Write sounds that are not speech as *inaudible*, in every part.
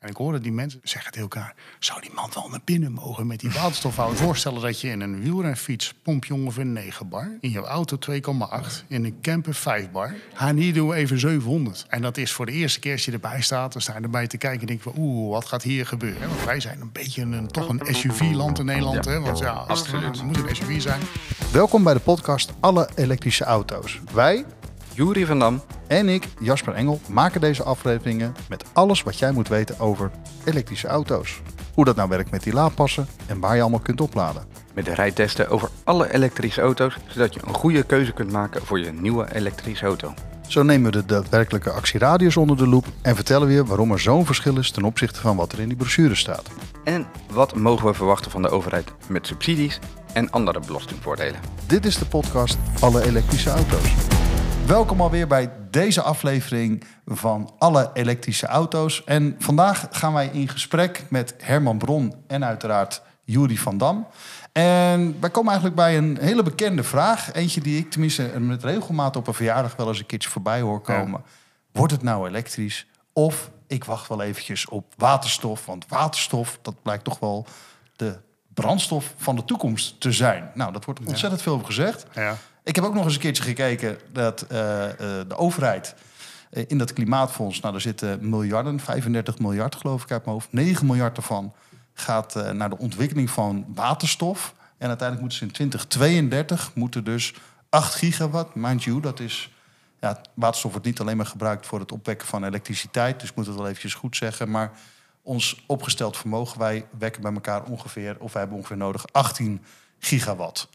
En ik hoorde die mensen zeggen tegen elkaar... zou die man wel naar binnen mogen met die waterstofauto? *laughs* Voorstellen dat je in een wielrenfiets pomp je ongeveer 9 bar. In je auto 2,8. In een camper 5 bar. Ha, hier doen we even 700. En dat is voor de eerste keer als je erbij staat... dan sta je erbij te kijken en denk je... oeh, wat gaat hier gebeuren? Want wij zijn een beetje een, toch een SUV-land in Nederland. hè? Want ja, als het moet een SUV zijn. Welkom bij de podcast Alle elektrische auto's. Wij, Jury van Dam. en ik, Jasper Engel, maken deze afleveringen met alles wat jij moet weten over elektrische auto's. Hoe dat nou werkt met die laadpassen en waar je allemaal kunt opladen. Met de rijtesten over alle elektrische auto's, zodat je een goede keuze kunt maken voor je nieuwe elektrische auto. Zo nemen we de daadwerkelijke actieradius onder de loep en vertellen we je waarom er zo'n verschil is ten opzichte van wat er in die brochure staat. En wat mogen we verwachten van de overheid met subsidies en andere belastingvoordelen? Dit is de podcast Alle elektrische auto's. Welkom alweer bij deze aflevering van Alle elektrische auto's. En vandaag gaan wij in gesprek met Herman Bron en uiteraard Jury van Dam. En wij komen eigenlijk bij een hele bekende vraag. Eentje die ik tenminste met regelmaat op een verjaardag wel eens een keertje voorbij hoor komen. Wordt het nou elektrisch? Of ik wacht wel eventjes op waterstof. Want waterstof, dat blijkt toch wel de brandstof van de toekomst te zijn. Nou, dat wordt ontzettend veel gezegd. Ja. Ik heb ook nog eens een keertje gekeken dat eh, eh, de overheid eh, in dat klimaatfonds, nou daar zitten miljarden, 35 miljard geloof ik uit mijn hoofd, 9 miljard ervan gaat naar de ontwikkeling van waterstof. En uiteindelijk moeten ze in 2032 moeten dus 8 gigawatt, mind you, dat is ja, waterstof wordt niet alleen maar gebruikt voor het opwekken van elektriciteit, dus ik moet het wel eventjes goed zeggen, maar ons opgesteld vermogen, wij wekken bij elkaar ongeveer, of wij hebben ongeveer nodig 18 gigawatt.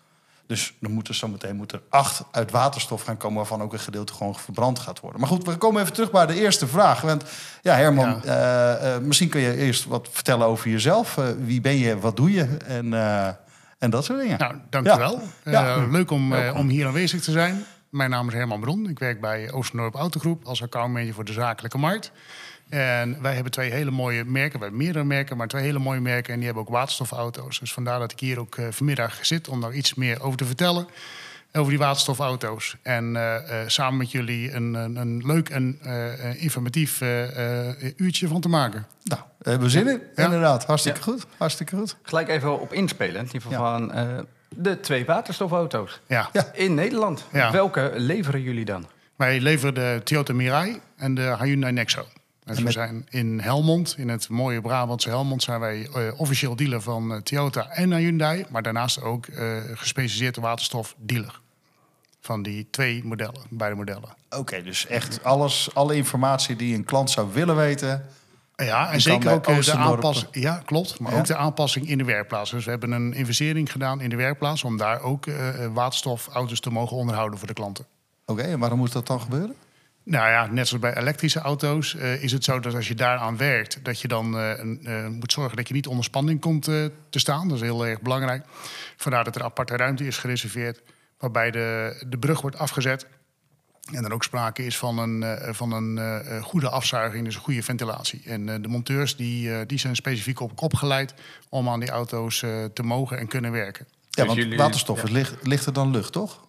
Dus er zometeen moet er acht uit waterstof gaan komen, waarvan ook een gedeelte gewoon verbrand gaat worden. Maar goed, we komen even terug bij de eerste vraag. Want ja, Herman, eh, eh, misschien kun je eerst wat vertellen over jezelf. Eh, wie ben je, wat doe je en, en dat soort dingen. Nou, dankjewel. Ja. Leuk om, om hier aanwezig te zijn. Mijn naam is Herman Bron. Ik werk bij Oosterdorp Autogroep als accountmanager voor de zakelijke markt. En wij hebben twee hele mooie merken. We hebben meerdere merken, maar twee hele mooie merken. En die hebben ook waterstofauto's. Dus vandaar dat ik hier ook eh, vanmiddag zit om daar iets meer over te vertellen. Over die waterstofauto's. En eh, eh, samen met jullie een, een, een leuk en eh, eh, informatief eh, eh, uurtje van te maken. Nou, daar hebben we zin in. Ja. Inderdaad, hartstikke Ja. goed. Hartstikke goed. Gelijk even op inspelen, in ieder geval Ja. van eh, de twee waterstofauto's Ja. Ja. in Nederland. Ja. Welke leveren jullie dan? Wij leveren de Toyota Mirai en de Hyundai Nexo. Dus we zijn in Helmond, in het mooie Brabantse Helmond, zijn wij eh, officieel dealer van eh, Toyota en Hyundai. Maar daarnaast ook eh gespecialiseerde waterstofdealer. Van die twee modellen, beide modellen. Oké, dus echt alles, alle informatie die een klant zou willen weten. Ja, en zeker ook de aanpassing. Ja, klopt. Maar Ja? ook de aanpassing in de werkplaats. Dus we hebben een investering gedaan in de werkplaats om daar ook waterstofauto's te mogen onderhouden voor de klanten. Oké, en waarom moet dat dan gebeuren? Nou ja, net zoals bij elektrische auto's eh, is het zo dat als je daaraan werkt, dat je dan eh, een, eh, moet zorgen dat je niet onder spanning komt eh, te staan. Dat is heel erg belangrijk. Vandaar dat er aparte ruimte is gereserveerd, waarbij de, de brug wordt afgezet. En er ook sprake is van een, eh, van een goede afzuiging, dus een goede ventilatie. En eh, de monteurs die, eh, die zijn specifiek op, opgeleid om aan die auto's eh, te mogen en kunnen werken. Ja, Dus want waterstof het ligt, ligt er dan lucht, toch?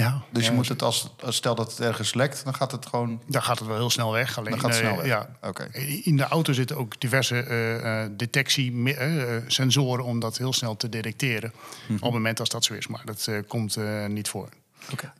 Ja, Dus je ja, moet het als, als stel dat het ergens lekt, dan gaat het gewoon. Dan gaat het wel heel snel weg. Alleen, Dan gaat het eh, snel weg. Ja, Oké. In de auto zitten ook diverse eh, eh, detectiesensoren om dat heel snel te detecteren. Mhm. Op het moment als dat zo is. Maar dat eh, komt eh, niet voor.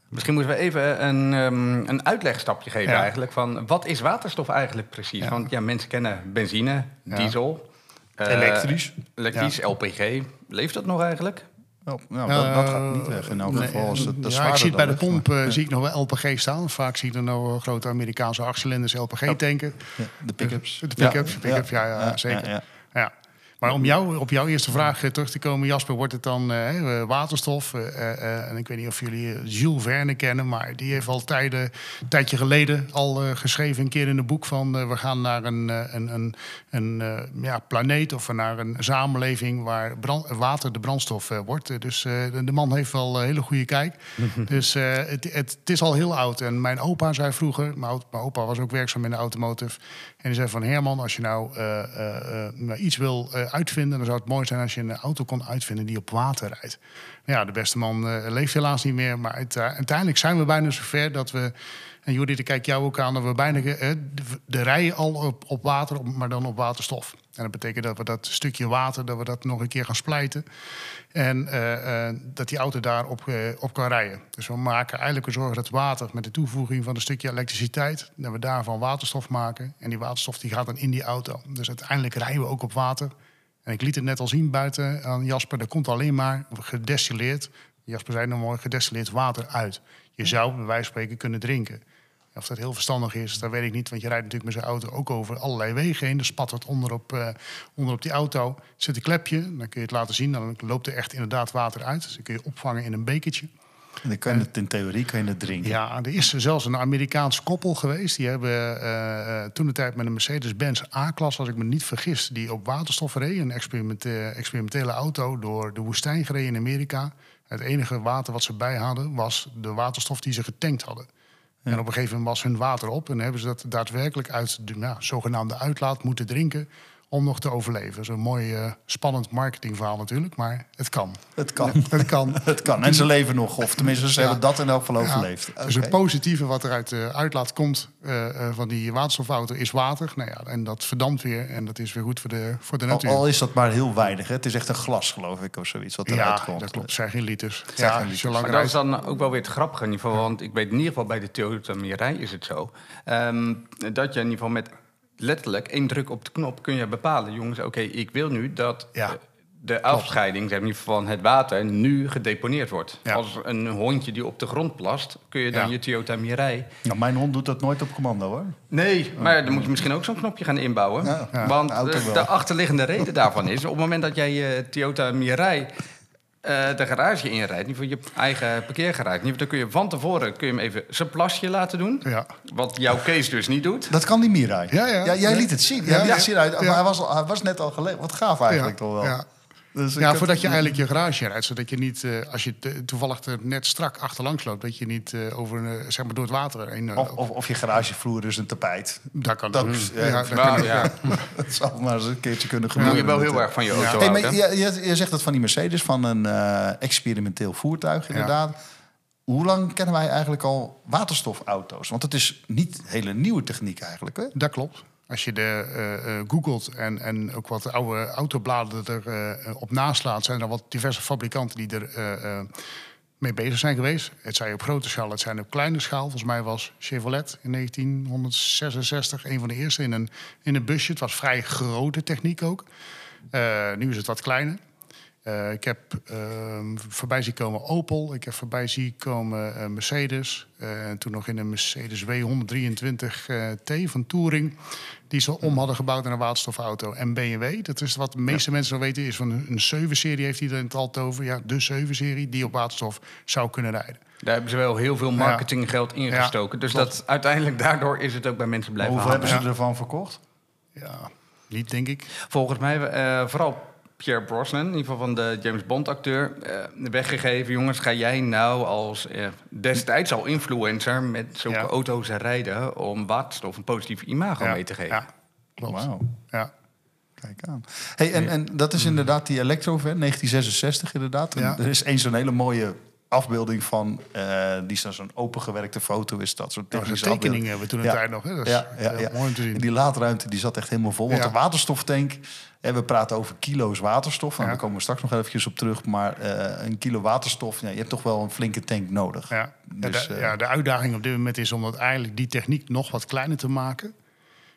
Misschien moeten we even een, ehm, een uitlegstapje geven Ja. eigenlijk. Van wat is waterstof eigenlijk precies? Ja. Want ja, mensen kennen benzine, Ja. diesel. eh, Elektrisch. Elektrisch, LPG. Leeft dat nog eigenlijk? Oh, nou, dat, dat gaat niet Eh, weg in elk nee, geval. Als het, de ja, ik zie bij de dan pomp ligt, eh, zie ik nog wel LPG staan. Vaak zie ik er nou wel grote Amerikaanse achtcilinders LPG tanken. maar- ja, de pick-ups. De pick-ups, pick-ups, ja, ja, zeker. ja, ja. Ja. Maar om jou, op jouw eerste vraag eh, terug te komen, Jasper, wordt het dan eh, eh, waterstof? Eh, eh, eh, en ik weet niet of jullie Jules Verne kennen, maar die heeft al tijden, een tijdje geleden al geschreven, een keer in een boek van we gaan naar een, een, een, een ja, planeet of naar een samenleving waar brand- water de brandstof wordt. Dus de, man heeft wel een hele goede kijk. *laughs* dus het, het, het is al heel oud. En mijn opa zei vroeger, mijn, opa was ook werkzaam in de automotive. En die zei van Herman, als je nou iets wil eh, uitvinden, dan zou het mooi zijn als je een auto kon uitvinden die op water rijdt. Ja, de beste man eh, leeft helaas niet meer, maar eh, uiteindelijk zijn we bijna zover dat we En Judith, ik kijk jou ook aan dat we bijna eh, de, de rijden al op, op water, op- maar dan op waterstof. En dat betekent dat we dat stukje water, dat we dat nog een keer gaan splijten. En dat die auto daarop eh, op kan rijden. Dus we maken eigenlijk we zorgen dat water met de toevoeging van een stukje elektriciteit, dat we daarvan waterstof maken. En die waterstof die gaat dan in die auto. Dus uiteindelijk rijden we ook op water. En ik liet het net al zien buiten aan Jasper, er komt alleen maar gedestilleerd, Jasper zei nog mooi, gedestilleerd water uit. Je zou bij wijze van spreken kunnen drinken. Of dat heel verstandig is, dat weet ik niet. Want je rijdt natuurlijk met zo'n auto ook over allerlei wegen heen. Er spat het onderop, eh onderop die auto. Er zit een klepje, dan kun je het laten zien. Dan loopt er echt inderdaad water uit. Dus dan kun je opvangen in een bekertje. En dan kan je het in theorie kan je het drinken. Ja, er is zelfs een Amerikaans koppel geweest. Die hebben eh, eh, toen de tijd met een Mercedes-Benz A-klas, als ik me niet vergis, die op waterstof reed. Een experimente- experimentele auto door de woestijn gereden in Amerika. Het enige water wat ze bij hadden was de waterstof die ze getankt hadden. En op een gegeven moment was hun water op en hebben ze dat daadwerkelijk uit de nou, zogenaamde uitlaat moeten drinken om nog te overleven. Dat is een mooi eh, spannend marketingverhaal natuurlijk, maar het kan. Het kan. *laughs* Het kan. *laughs* Het kan. En ze leven nog. Of tenminste, ze Ja. hebben dat in elk geval Ja, overleefd. Dus het positieve wat er uit de uitlaat komt eh, eh, van die waterstofauto is water. Nou ja, en dat verdampt weer en dat is weer goed voor de, voor de natuur. al is dat maar heel weinig. Hè? Het is echt een glas, geloof ik, of zoiets. Wat eruit ja, komt. dat klopt. Het zijn geen liters. zijn ja, geen liters. zolang Maar dat is dan ook wel weer het grappige in ieder geval. Want ik weet in ieder geval bij de Toyota Mirai is het zo. ehm, dat je in ieder geval met letterlijk één druk op de knop kun je bepalen. Jongens, oké, ik wil nu dat Ja. eh, de afscheiding zeg maar, van het water nu gedeponeerd wordt. Ja. Als een hondje die op de grond plast, kun je dan Ja. je Toyota Mirai... Nou, mijn hond doet dat nooit op commando, hoor. Nee, maar dan moet je misschien ook zo'n knopje gaan inbouwen. Ja, ja. Want De wel. de achterliggende reden daarvan is... op het moment dat jij je Toyota Mirai eh, de garage inrijdt... niet voor je eigen parkeergarage... niet, dan kun je van tevoren kun je hem even zijn plasje laten doen. Ja. Wat jouw Kees dus niet doet. Dat kan die Mirai. Ja, ja. jij Ja. liet het zien. Jij Ja. liet het zien uit, Ja. maar hij, was, al- hij was net al gelegen. Wat gaaf eigenlijk toch wel. Ja. Dus Ja, voordat je eigenlijk je garage rijdt. Zodat je niet, eh, als je toevallig er net strak achterlangs loopt... dat je niet eh, over, een, eh, zeg maar door het water heen... Of, of, of je garagevloer is een tapijt. dat kan dat- ook. ja, kan ook. ja, *laughs* Dat zou maar eens een keertje kunnen moet gebeuren. je wel heel erg van je auto Ja. Hey, maar je, je, je zegt dat van die Mercedes, van een eh, experimenteel voertuig inderdaad. Hoe lang kennen wij eigenlijk al waterstofauto's? Want het is niet hele nieuwe techniek eigenlijk. Hè? Dat klopt. Als je de eh, eh, googelt en, en ook wat oude autobladen er eh, op naslaat, zijn er wat diverse fabrikanten die er mee bezig zijn geweest. Het zijn op grote schaal, het zijn op kleine schaal. Volgens mij was Chevrolet in 1966 een van de eerste in een, in een busje. Het was vrij grote techniek ook. Nu is het wat kleiner. Eh, ik heb ehm, voorbij zien komen Opel. Ik heb voorbij zien komen eh, Mercedes. Eh, en toen nog in een Mercedes W123 eh, T van Touring. Die ze om hadden gebouwd naar een waterstofauto. En BMW, dat is wat de meeste mensen wel weten, is van een 7-serie heeft iedereen het altijd over. Ja, de 7-serie die op waterstof zou kunnen rijden. Daar hebben ze wel heel veel marketinggeld in Ja, gestoken. dus klopt. dat, uiteindelijk daardoor is het ook bij mensen blijven Hoeveel hebben ze ervan verkocht? Ja, niet denk ik. Volgens mij, eh, vooral Pierre Brosnan, in ieder geval van de James Bond-acteur, eh, weggegeven. Jongens, ga jij nou als eh, destijds al influencer met zulke Ja. auto's rijden om waterstof een positief imago ja. mee te geven? Ja, klopt. Wauw, Ja. kijk aan. Hey, en, en dat is inderdaad die Electrovan, 1966 inderdaad. En Ja. Er is eens een hele mooie afbeelding van, eh, die is dan zo'n opengewerkte foto, is dat zo'n Dat was een technische tekening afbeelding. hebben we toen een Ja. tijd nog. Hè? Dat is Ja, ja, heel ja. mooi om te zien. En die laadruimte die zat echt helemaal vol. Want Ja. de waterstoftank, en we praten over kilo's waterstof. Nou, Ja. Daar komen we straks nog eventjes op terug. Maar eh, een kilo waterstof, ja, je hebt toch wel een flinke tank nodig. Ja. Dus, ja, de, eh, ja, de uitdaging op dit moment is om dat eigenlijk die techniek nog wat kleiner te maken.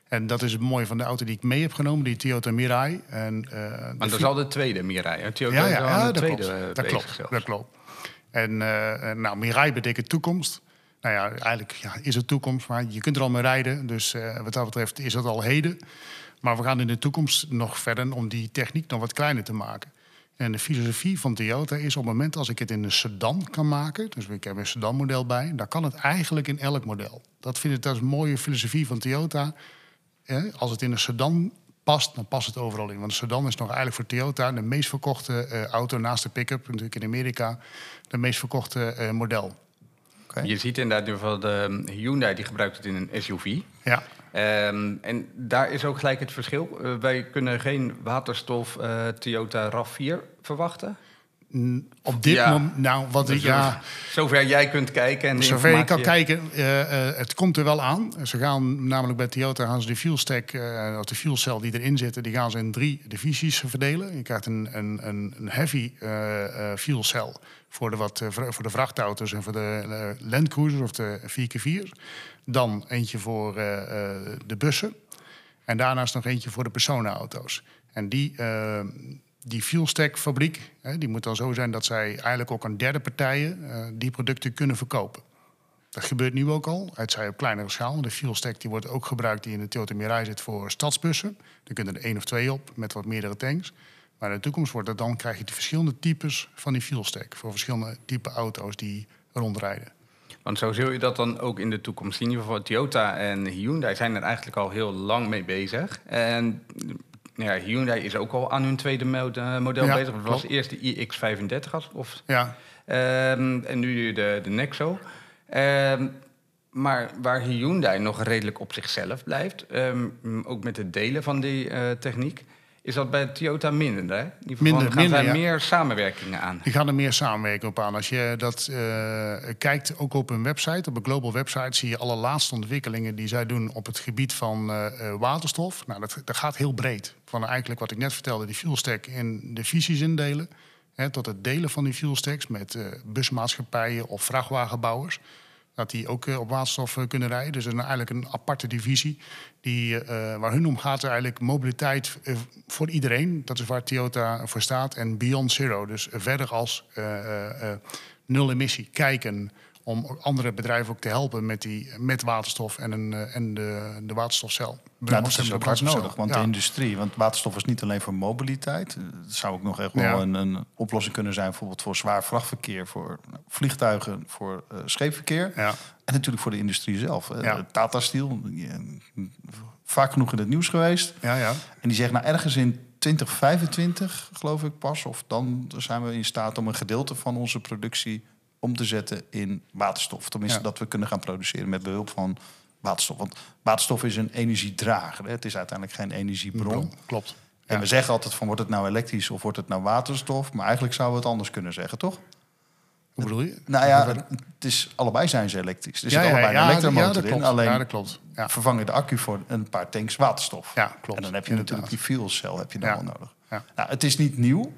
En dat is het mooie van de auto die ik mee heb genomen, die Toyota Mirai. En, eh, dat is al de tweede Mirai. Toyota ja, is ja, al ja, aan de dat tweede klopt. Dat klopt, dat klopt. En eh, eh, nou, Mirai betekent toekomst. Nou ja, eigenlijk ja, is het toekomst, maar je kunt er al mee rijden. Dus eh, wat dat betreft is het al heden. Maar we gaan in de toekomst nog verder om die techniek nog wat kleiner te maken. En de filosofie van Toyota is op het moment als ik het in een sedan kan maken... dus ik heb een sedan-model bij, dan kan het eigenlijk in elk model. Dat vind ik dat een mooie filosofie van Toyota. Als het in een sedan past, dan past het overal in. Want een sedan is nog eigenlijk voor Toyota de meest verkochte eh, auto naast de pick-up, natuurlijk in Amerika, de meest verkochte eh, model. oké. Je ziet inderdaad in ieder geval de Hyundai die gebruikt het in een SUV. Ja, Ehm, en daar is ook gelijk het verschil. Eh, wij kunnen geen waterstof eh, Toyota RAV4 verwachten. Op dit Ja. moment, nou, wat ik, Dus, ja, Zover jij kunt kijken. En zover je kan kijken, eh, eh, het komt er wel aan. Ze gaan namelijk bij Toyota gaan ze de fuel stack, eh, of de fuel cell die erin zitten, die gaan ze in drie divisies verdelen. Je krijgt een, een, een, een heavy fuel cell voor de, wat, voor de vrachtauto's en voor de landcruisers of de 4x4's. Dan eentje voor de bussen. En daarnaast nog eentje voor de personenauto's. En die, die fuelstack fabriek, hè, die moet dan zo zijn dat zij eigenlijk ook aan derde partijen eh, die producten kunnen verkopen. Dat gebeurt nu ook al, het zij op kleinere schaal. De fuelstack die wordt ook gebruikt die in de Toyota Mirai zit voor stadsbussen. Daar kunnen er één of twee op met wat meerdere tanks. Maar in de toekomst wordt dat dan, krijg je de verschillende types van die fuelstack. Voor verschillende type auto's die rondrijden. Want zo zul je dat dan ook in de toekomst zien. In ieder geval Toyota en Hyundai zijn er eigenlijk al heel lang mee bezig. En ja, Hyundai is ook al aan hun tweede eh, model Ja, bezig. Het was eerst de iX35 als- of Ja, Ehm, en nu de, de Nexo. Ehm, maar waar Hyundai nog redelijk op zichzelf blijft, ehm, ook met het delen van die eh, techniek, is dat bij Toyota minder. Hè? Geval Minder, gaan minder, ja. meer samenwerkingen aan. Die gaan er meer samenwerking op aan. Als je dat eh, kijkt, ook op hun website, op een global website, zie je alle laatste ontwikkelingen die zij doen op het gebied van eh, eh, waterstof. Nou, dat, dat gaat heel breed. Van eigenlijk wat ik net vertelde, die fuelstack in de visies indelen. Hè, tot het delen van die fuelstacks met busmaatschappijen of vrachtwagenbouwers. Dat die ook op waterstof kunnen rijden. Dus een- eigenlijk een aparte divisie. Die, eh, waar hun om gaat, is eigenlijk mobiliteit eh, voor iedereen. Dat is waar Toyota voor staat. En Beyond Zero. Dus verder als eh, nul emissie kijken. Om andere bedrijven ook te helpen met, die, met waterstof en, een, en de, de waterstofcel. Ja, dat is ook hard nodig. Want Ja. de industrie, want waterstof is niet alleen voor mobiliteit. Het zou ook nog echt wel Ja. een, een oplossing kunnen zijn, bijvoorbeeld voor zwaar vrachtverkeer, voor vliegtuigen, voor eh, scheepverkeer. Ja. En natuurlijk voor de industrie zelf. Eh, Ja. Tata Steel, eh, vaak genoeg in het nieuws geweest. Ja, ja. En die zegt, nou ergens in 2025, geloof ik pas, of dan zijn we in staat om een gedeelte van onze productie om te zetten in waterstof. Tenminste, Ja. dat we kunnen gaan produceren met behulp van waterstof. Want waterstof is een energiedrager. Hè? Het is uiteindelijk geen energiebron. Klopt. En Ja. we zeggen altijd van, wordt het nou elektrisch of wordt het nou waterstof? Maar eigenlijk zouden we het anders kunnen zeggen, toch? Hoe bedoel je? Nou ja, het is, allebei zijn ze elektrisch. Er zit ja, allebei een ja, elektromotor ja, dat in. Alleen Ja, dat klopt. Ja. vervangen de accu voor een paar tanks waterstof. Ja, klopt. En dan heb je Inderdaad. natuurlijk die fuel cell heb je dan wel nodig. Ja. Nou, het is niet nieuw.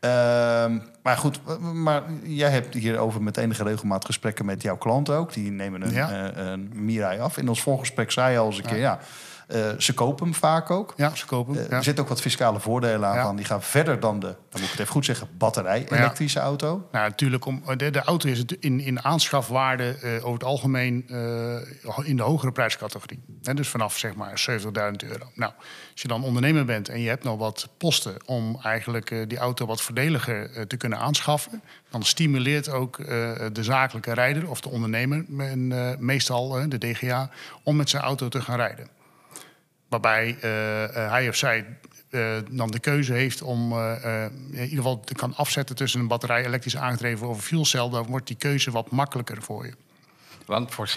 Ehm, maar goed, maar jij hebt hierover met enige regelmaat gesprekken met jouw klanten ook. Die nemen een, eh, een Mirai af. In ons voorgesprek zei je al eens een keer, ja, eh, ze kopen hem vaak ook. Ja, ze kopen. Eh, ja. Er zitten ook wat fiscale voordelen aan Ja. Die gaan verder dan de, dan moet ik het even goed zeggen, batterij-elektrische auto. Nou, natuurlijk, om, de, de auto is het in, in aanschafwaarde eh, over het algemeen in de hogere prijscategorie. Dus vanaf zeg maar 70.000 euro. Nou, als je dan ondernemer bent en je hebt nog wat posten om eigenlijk die auto wat voordeliger te kunnen aanschaffen, dan stimuleert ook de zakelijke rijder of de ondernemer, meestal de DGA, om met zijn auto te gaan rijden. Waarbij eh, eh, hij of zij eh, dan de keuze heeft om in ieder geval te kan afzetten tussen een batterij elektrisch aangedreven of een fuelcel, dan wordt die keuze wat makkelijker voor je. Want voor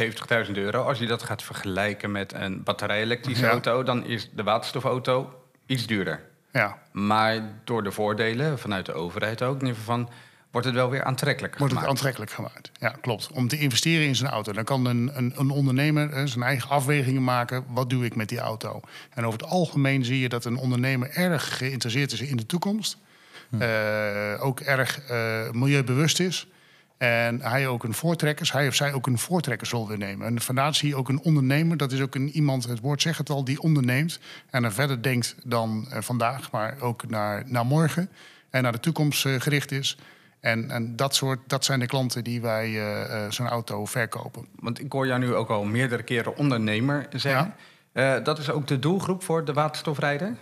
70.000 euro, als je dat gaat vergelijken met een batterij-elektrische Ja. auto, dan is de waterstofauto iets duurder. Ja, Maar door de voordelen vanuit de overheid ook, in ieder geval van, wordt het wel weer aantrekkelijker wordt het gemaakt. aantrekkelijk gemaakt. Ja, klopt. Om te investeren in zijn auto. Dan kan een, een, een ondernemer eh, zijn eigen afwegingen maken. Wat doe ik met die auto? En over het algemeen zie je dat een ondernemer erg geïnteresseerd is in de toekomst. Eh, ook erg eh, milieubewust is. En hij ook een voortrekkers, hij of zij ook een voortrekkersrol wil nemen. En vandaar zie je ook een ondernemer, dat is ook een iemand, het woord zegt het al, die onderneemt. En er verder denkt dan eh, vandaag, maar ook naar, naar morgen. En naar de toekomst gericht is. En, en dat, soort, dat zijn de klanten die wij eh, zo'n auto verkopen. Want ik hoor jou nu ook al meerdere keren ondernemer zeggen. Eh, dat is ook de doelgroep voor de waterstofrijder?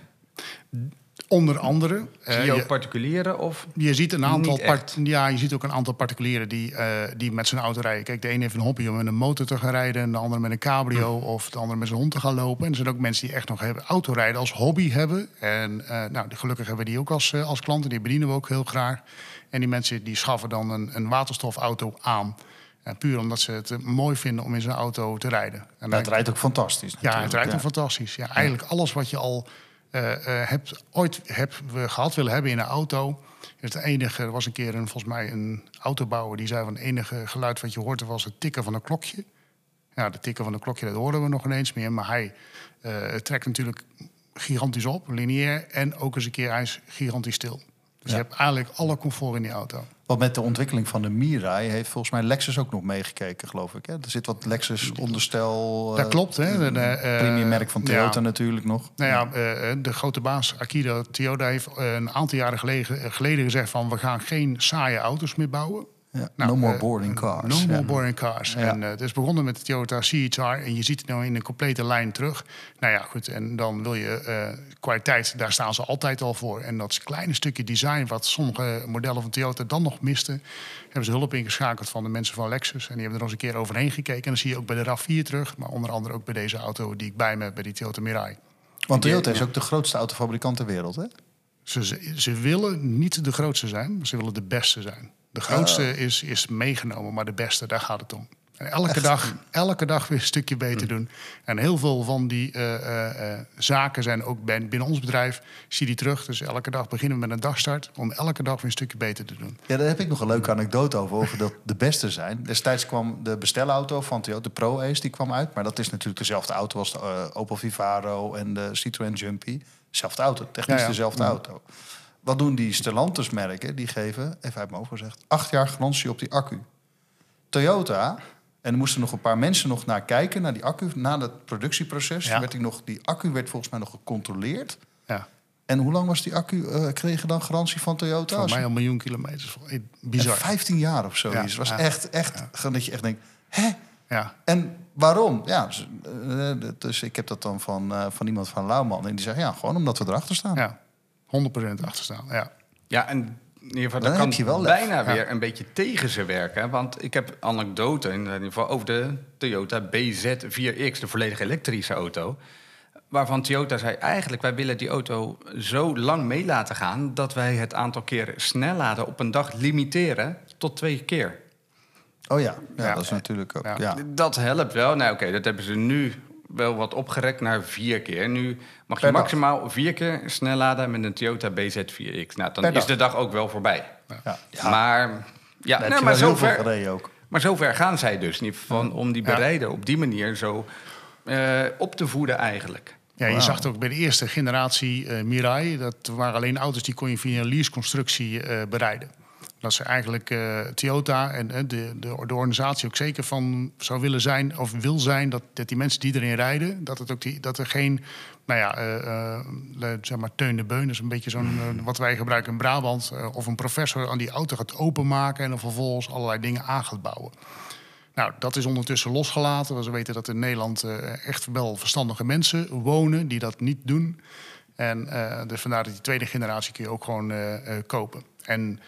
Onder andere. Zie je ook particulieren of... Je ziet een aantal part- ja, je ziet ook een aantal particulieren die, die met zijn auto rijden. Kijk, de ene heeft een hobby om met een motor te gaan rijden, en de andere met een cabrio Hm. of de andere met zijn hond te gaan lopen. En er zijn ook mensen die echt nog hebben, autorijden als hobby hebben. En nou, gelukkig hebben we die ook als, als klanten, die bedienen we ook heel graag. En die mensen die schaffen dan een, een waterstofauto aan. Eh, puur omdat ze het eh, mooi vinden om in zijn auto te rijden. En het rijdt ook fantastisch ja, het rijdt hem fantastisch. Ja, eigenlijk alles wat je al eh, hebt, ooit gehad willen hebben in een auto. Het enige, er was een keer een, volgens mij een autobouwer die zei van het enige geluid wat je hoorde was het tikken van een klokje. Ja, de tikken van een klokje, dat hoorden we nog ineens meer. Maar hij trekt natuurlijk gigantisch op, lineair. En ook eens een keer, hij is gigantisch stil. Dus je hebt eigenlijk alle comfort in die auto. Want met de ontwikkeling van de Mirai heeft volgens mij Lexus ook nog meegekeken, geloof ik. Hè? Er zit wat Lexus onderstel. dat eh, klopt, hè? De, de, eh, Premium merk van Toyota ja. natuurlijk nog. Nou ja, eh, de grote baas Akira Toyota heeft een aantal jaren geleden, geleden gezegd van... we gaan geen saaie auto's meer bouwen. Ja, Nou, no more eh, boring cars. No more boring cars. En eh, het is begonnen met de Toyota CHR en je ziet het nou in een complete lijn terug. Nou ja, goed, en dan wil je eh, kwaliteit, daar staan ze altijd al voor. En dat kleine stukje design wat sommige modellen van Toyota dan nog misten... hebben ze hulp ingeschakeld van de mensen van Lexus. En die hebben er nog eens een keer overheen gekeken. En dan zie je ook bij de RAV4 terug, maar onder andere ook bij deze auto die ik bij me heb, bij die Toyota Mirai. Want Toyota is ook de grootste autofabrikant ter wereld, hè? Ze, ze, ze willen niet de grootste zijn, maar ze willen de beste zijn. De grootste Oh. is, is meegenomen, maar de beste, daar gaat het om. En elke, dag, elke dag weer een stukje beter doen. En heel veel van die eh, eh, eh, zaken zijn ook binnen ons bedrijf. Zie die terug. Dus elke dag beginnen we met een dagstart om elke dag weer een stukje beter te doen. Ja, daar heb ik nog een leuke anekdote over, over dat de beste zijn. Destijds kwam de bestelauto van Toyota, de Pro Ace, die kwam uit. Maar dat is natuurlijk dezelfde auto als de Opel Vivaro en de Citroën Jumpy. Dezelfde auto, technisch Ja, ja. dezelfde auto. Wat doen die Stellantis-merken? Die geven, even uit mijn hoofd gezegd, acht jaar garantie op die accu. Toyota, en er moesten nog een paar mensen nog naar kijken, naar die accu, na het productieproces. Ja. Werd die, nog, die accu werd volgens mij nog gecontroleerd. Ja, En hoe lang was die accu, eh kregen dan garantie van Toyota? voor mij een miljoen kilometers. en Bizar. 15 jaar of zo. Ja, Het was ja. echt, echt dat je echt denkt, hè? Ja, En waarom? Ja, dus, eh, dus ik heb dat dan van, eh, van iemand van Lauwman. En die zegt, ja, gewoon omdat we erachter staan. ja. 100% achterstaan. Ja. Ja, en in ieder geval, Dan dat heb kan je wel lef. bijna Ja. weer een beetje tegen ze werken. Want ik heb anekdote in ieder geval over de Toyota BZ4X, de volledig elektrische auto. Waarvan Toyota zei, eigenlijk wij willen die auto zo lang mee laten gaan... dat wij het aantal keren snelladen op een dag limiteren tot twee keer. Oh ja, ja, Ja. dat is natuurlijk ook. Ja. Ja. Dat helpt wel. Nou oké, dat hebben ze nu wel wat opgerekt naar vier keer. Nu mag je Per dag. maximaal vier keer snel laden met een Toyota BZ4X. Nou, dan Per is dag. de dag ook wel voorbij. Ja. Ja. Maar, ja, nee, je maar, zover, ook. maar zover gaan zij dus niet. Van, om die Ja. bereiden op die manier zo eh, op te voeden eigenlijk. Ja, je zag het ook bij de eerste generatie eh, Mirai. Dat waren alleen auto's die kon je via een leaseconstructie eh bereiden. Dat ze eigenlijk eh, Toyota en eh, de, de, de organisatie ook zeker van zou willen zijn... of wil zijn dat, dat die mensen die erin rijden... dat, het ook die, dat er geen, nou ja, le- zeg maar teun de beun... is een beetje zo'n, wat wij gebruiken in Brabant... of een professor aan die auto gaat openmaken... en dan vervolgens allerlei dingen aan gaat bouwen. Nou, dat is ondertussen losgelaten. Want we weten dat in Nederland echt wel verstandige mensen wonen die dat niet doen. En dus vandaar dat die tweede generatie kun je ook gewoon kopen. En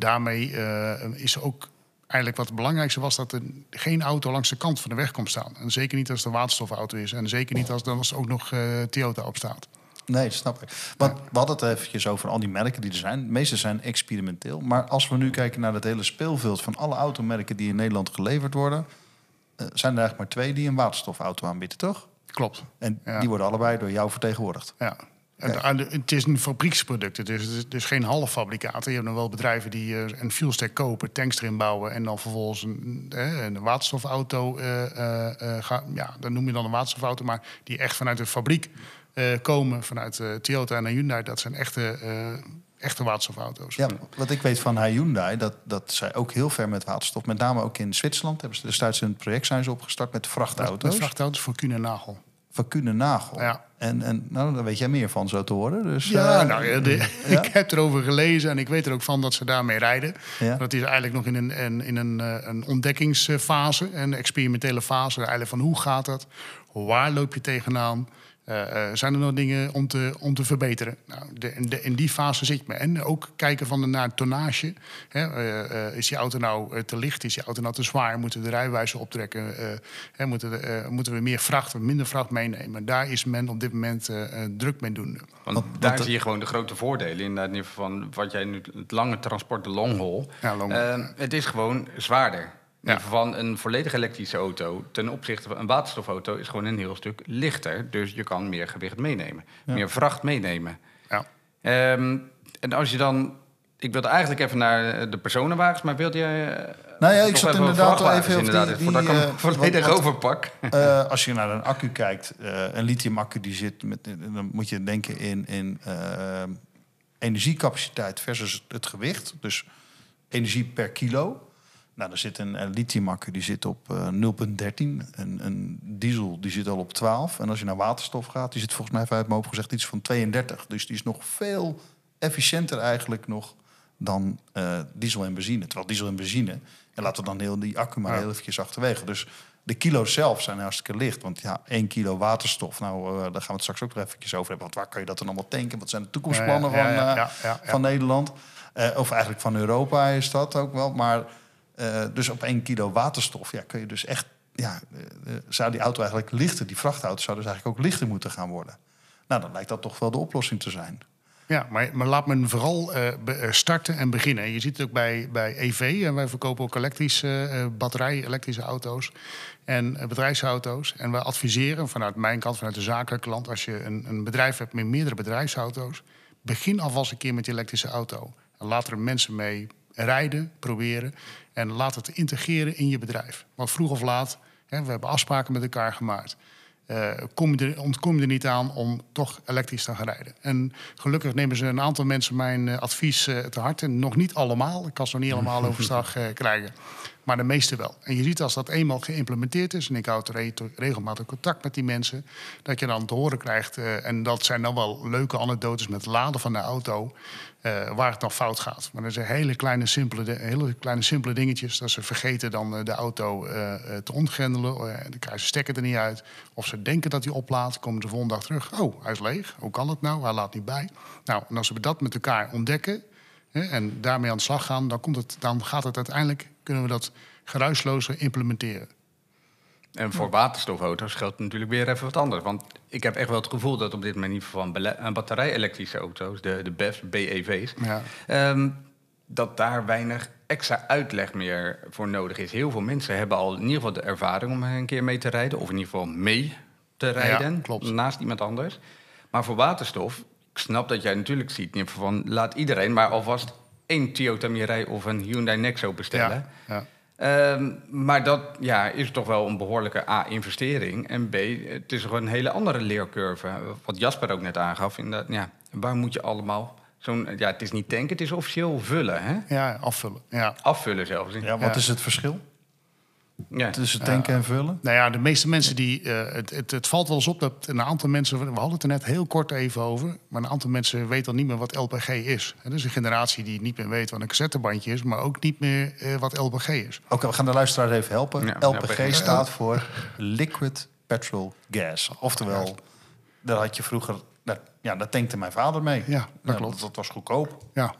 daarmee eh, is ook eigenlijk wat het belangrijkste was... dat er geen auto langs de kant van de weg komt staan. En zeker niet als het een waterstofauto is. En zeker niet als er als er ook nog eh, Toyota op staat. Nee, dat snap ik. Want we hadden het eventjes over al die merken die er zijn. De meeste zijn experimenteel. Maar als we nu kijken naar het hele speelveld van alle automerken die in Nederland geleverd worden, eh, zijn er eigenlijk maar twee die een waterstofauto aanbieden, toch? Klopt, En Ja. die worden allebei door jou vertegenwoordigd. ja. En, het is een fabrieksproduct, het is, dus geen halffabrikaten. Je hebt nog wel bedrijven die eh, een fuelstack kopen, tanks erin bouwen... en dan vervolgens een, een waterstofauto gaan. Ja, dat noem je dan een waterstofauto, maar die echt vanuit de fabriek komen... vanuit Toyota en Hyundai, dat zijn echte, echte waterstofauto's. Ja, wat ik weet van Hyundai, dat, dat zij ook heel ver met waterstof, met name ook in Zwitserland, hebben ze destijds een project zijn ze opgestart met vrachtauto's. Met vrachtauto's voor Kuhn en Nagel. Van Kuhn Nagel. Ja. En, en nou, daar weet jij meer van zo te horen. Dus, Ja, eh, nou, ja, de- *laughs* ja? ik heb erover gelezen en ik weet er ook van dat ze daarmee rijden. Ja. Dat is eigenlijk nog in een, een, in een, eh, een ontdekkingsfase, een experimentele fase. Eigenlijk van hoe gaat dat? Waar loop je tegenaan? Eh, eh, zijn er nog dingen om te, om te verbeteren? Nou, de, in, de- in die fase zit me. En ook kijken van de, naar tonnage. Hè, eh, eh, is die auto nou te licht? Is die auto nou te zwaar? Moeten we de rijwijzer optrekken? Eh, hè, moeten, we, eh, moeten we meer vracht of minder vracht meenemen? Daar is men op dit moment druk mee doen. Want Want- daar zie je gewoon de grote voordelen in. In van wat jij nu, het lange transport, de long haul. Ja, long- Eh, het is gewoon zwaarder. Ja. Van een volledig elektrische auto ten opzichte van een waterstofauto is gewoon een heel stuk lichter. Dus je kan meer gewicht meenemen, meer vracht meenemen. Ja. Ehm, en als je dan. Ik wilde eigenlijk even naar de personenwagens, maar wilde jij. eh, Nou ja, ik zat inderdaad vrachtwagens even op inderdaad, die- voordat die, ik hem eh, *laughs* volledig overpak. Eh, als je naar een accu kijkt, eh, een lithium-accu die zit met, dan moet je denken in, in energiecapaciteit versus het gewicht. Dus energie per kilo. Nou, dan zit een, een lithium-accu die zit op eh 0,13. Een, een diesel die zit al op 12. En als je naar waterstof gaat, die zit volgens mij even uit mijn hoofd gezegd iets van 32. Dus die is nog veel efficiënter eigenlijk nog dan eh, diesel en benzine. Terwijl diesel en benzine, en laten we dan heel die accu maar Ja. heel eventjes achterwege. Dus de kilo's zelf zijn hartstikke licht. Want ja, 1 kilo waterstof, nou, eh, daar gaan we het straks ook nog eventjes over hebben. Want waar kan je dat dan allemaal tanken? Wat zijn de toekomstplannen Ja, ja, van, eh, van Nederland? Eh, of eigenlijk van Europa is dat ook wel. Maar eh, dus op 1 kilo waterstof ja, kun je dus echt... Ja, eh, eh, zou die auto eigenlijk lichter, die vrachtauto zou dus eigenlijk ook lichter moeten gaan worden. Nou, dan lijkt dat toch wel de oplossing te zijn. Ja, maar, maar laat men vooral starten en beginnen. Je ziet het ook bij, bij EV. En wij verkopen ook elektrische batterij, elektrische auto's en bedrijfsauto's. En wij adviseren vanuit mijn kant, vanuit de zakelijke klant... als je een, een bedrijf hebt met meerdere bedrijfsauto's... begin alvast een keer met die elektrische auto. En laat er mensen mee rijden, proberen. En laat het integreren in je bedrijf. Want vroeg of laat, hè, we hebben afspraken met elkaar gemaakt... eh, kom je er, ontkom je er niet aan om toch elektrisch te gaan rijden. En gelukkig nemen ze een aantal mensen mijn eh, advies eh, te harte. Nog niet allemaal, ik kan ze nog niet allemaal *laughs* overstag krijgen. Maar de meeste wel. En je ziet als dat eenmaal geïmplementeerd is... en ik houd re- regelmatig contact met die mensen... dat je dan te horen krijgt... eh, en dat zijn dan wel leuke anekdotes met het laden van de auto... eh, waar het dan fout gaat. Maar dat zijn hele kleine, simpele, de- hele kleine simpele dingetjes. Dat ze vergeten dan eh, de auto te ontgrendelen. krijgen ze stekker er niet uit. Of ze denken dat hij oplaadt, komen ze de volgende dag terug. Oh, hij is leeg. Hoe kan het nou? Hij laat niet bij. Nou, en als we dat met elkaar ontdekken... hè, en daarmee aan de slag gaan... Dan, komt het, dan gaat het uiteindelijk... kunnen we dat geruislozer implementeren. En voor waterstofauto's geldt natuurlijk weer even wat anders. Want ik heb echt wel het gevoel dat op dit moment van batterij-elektrische auto's, de, de BEV's, BEV's, Ja. ehm, dat daar weinig extra uitleg meer voor nodig is. Heel veel mensen hebben al in ieder geval de ervaring om een keer mee te rijden, of in ieder geval mee te rijden, klopt. naast iemand anders. Maar voor waterstof, ik snap dat jij natuurlijk ziet, in ieder geval van laat iedereen maar alvast één Toyota Mirai of een Hyundai Nexo bestellen. Ja, ja. Ehm, maar dat ja, is toch wel een behoorlijke A-investering. En B, het is gewoon een hele andere leercurve. Wat Jasper ook net aangaf. Inderdaad, ja, waar moet je allemaal zo'n... Ja, het is niet tanken, het is officieel vullen. Hè? ja, afvullen. Ja. Afvullen zelfs. Ja, wat Ja. is het verschil Ja. tussen tanken en vullen? Nou ja, de meeste mensen die. eh, het, het, het valt wel eens op dat een aantal mensen. We hadden het er net heel kort even over. Maar een aantal mensen weten al niet meer wat LPG is. En dat is een generatie die niet meer weet wat een cassettebandje is. Maar ook niet meer eh, wat LPG is. Oké, we gaan de luisteraar even helpen. Ja, LPG LPG. staat voor Liquid Petrol Gas. Oftewel, daar had je vroeger... Daar, ja, daar tankte mijn vader mee. Ja, dat Nou, klopt. Dat, dat was goedkoop. Ja.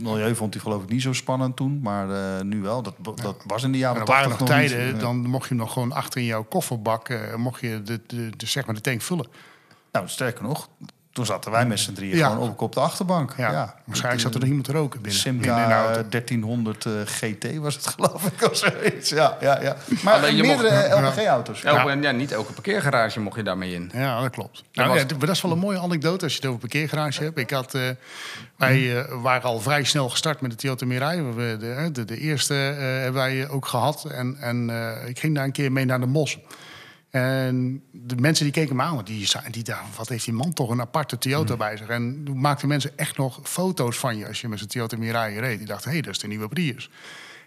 Milieu vond hij geloof ik niet zo spannend toen. Maar eh, nu wel. Dat, dat was in de En jaren waren 80 nog niet. tijden, Eh, dan mocht je nog gewoon achter in jouw kofferbak. eh, mocht je de, de, de, zeg maar de tank vullen. Nou, sterker nog. Toen zaten wij met z'n drieën Ja. gewoon op, op de achterbank. Ja. Ja. Waarschijnlijk zat er nog iemand te roken binnen. Simca auto. 1300 eh, GT was het *laughs* geloof ik of zoiets. Ja, ja, ja. Maar Alleen je meerdere mocht- LPG-auto's. Elke- ja, niet elke parkeergarage mocht je daarmee in. Ja, dat klopt. Nou, was- ja, dat is wel een mooie anekdote als je het over parkeergarage hebt. Ik had, eh, wij eh, waren al vrij snel gestart met de Toyota Mirai. We de, de, de eerste eh, hebben wij ook gehad. En, en eh, ik ging daar een keer mee naar de Mos. En de mensen die keken me aan, want die, die dachten, wat heeft die man toch een aparte Toyota bij zich. En toen maakten mensen echt nog foto's van je als je met zijn Toyota Mirai reed. Die dachten, hé, hey, dat is de nieuwe Prius.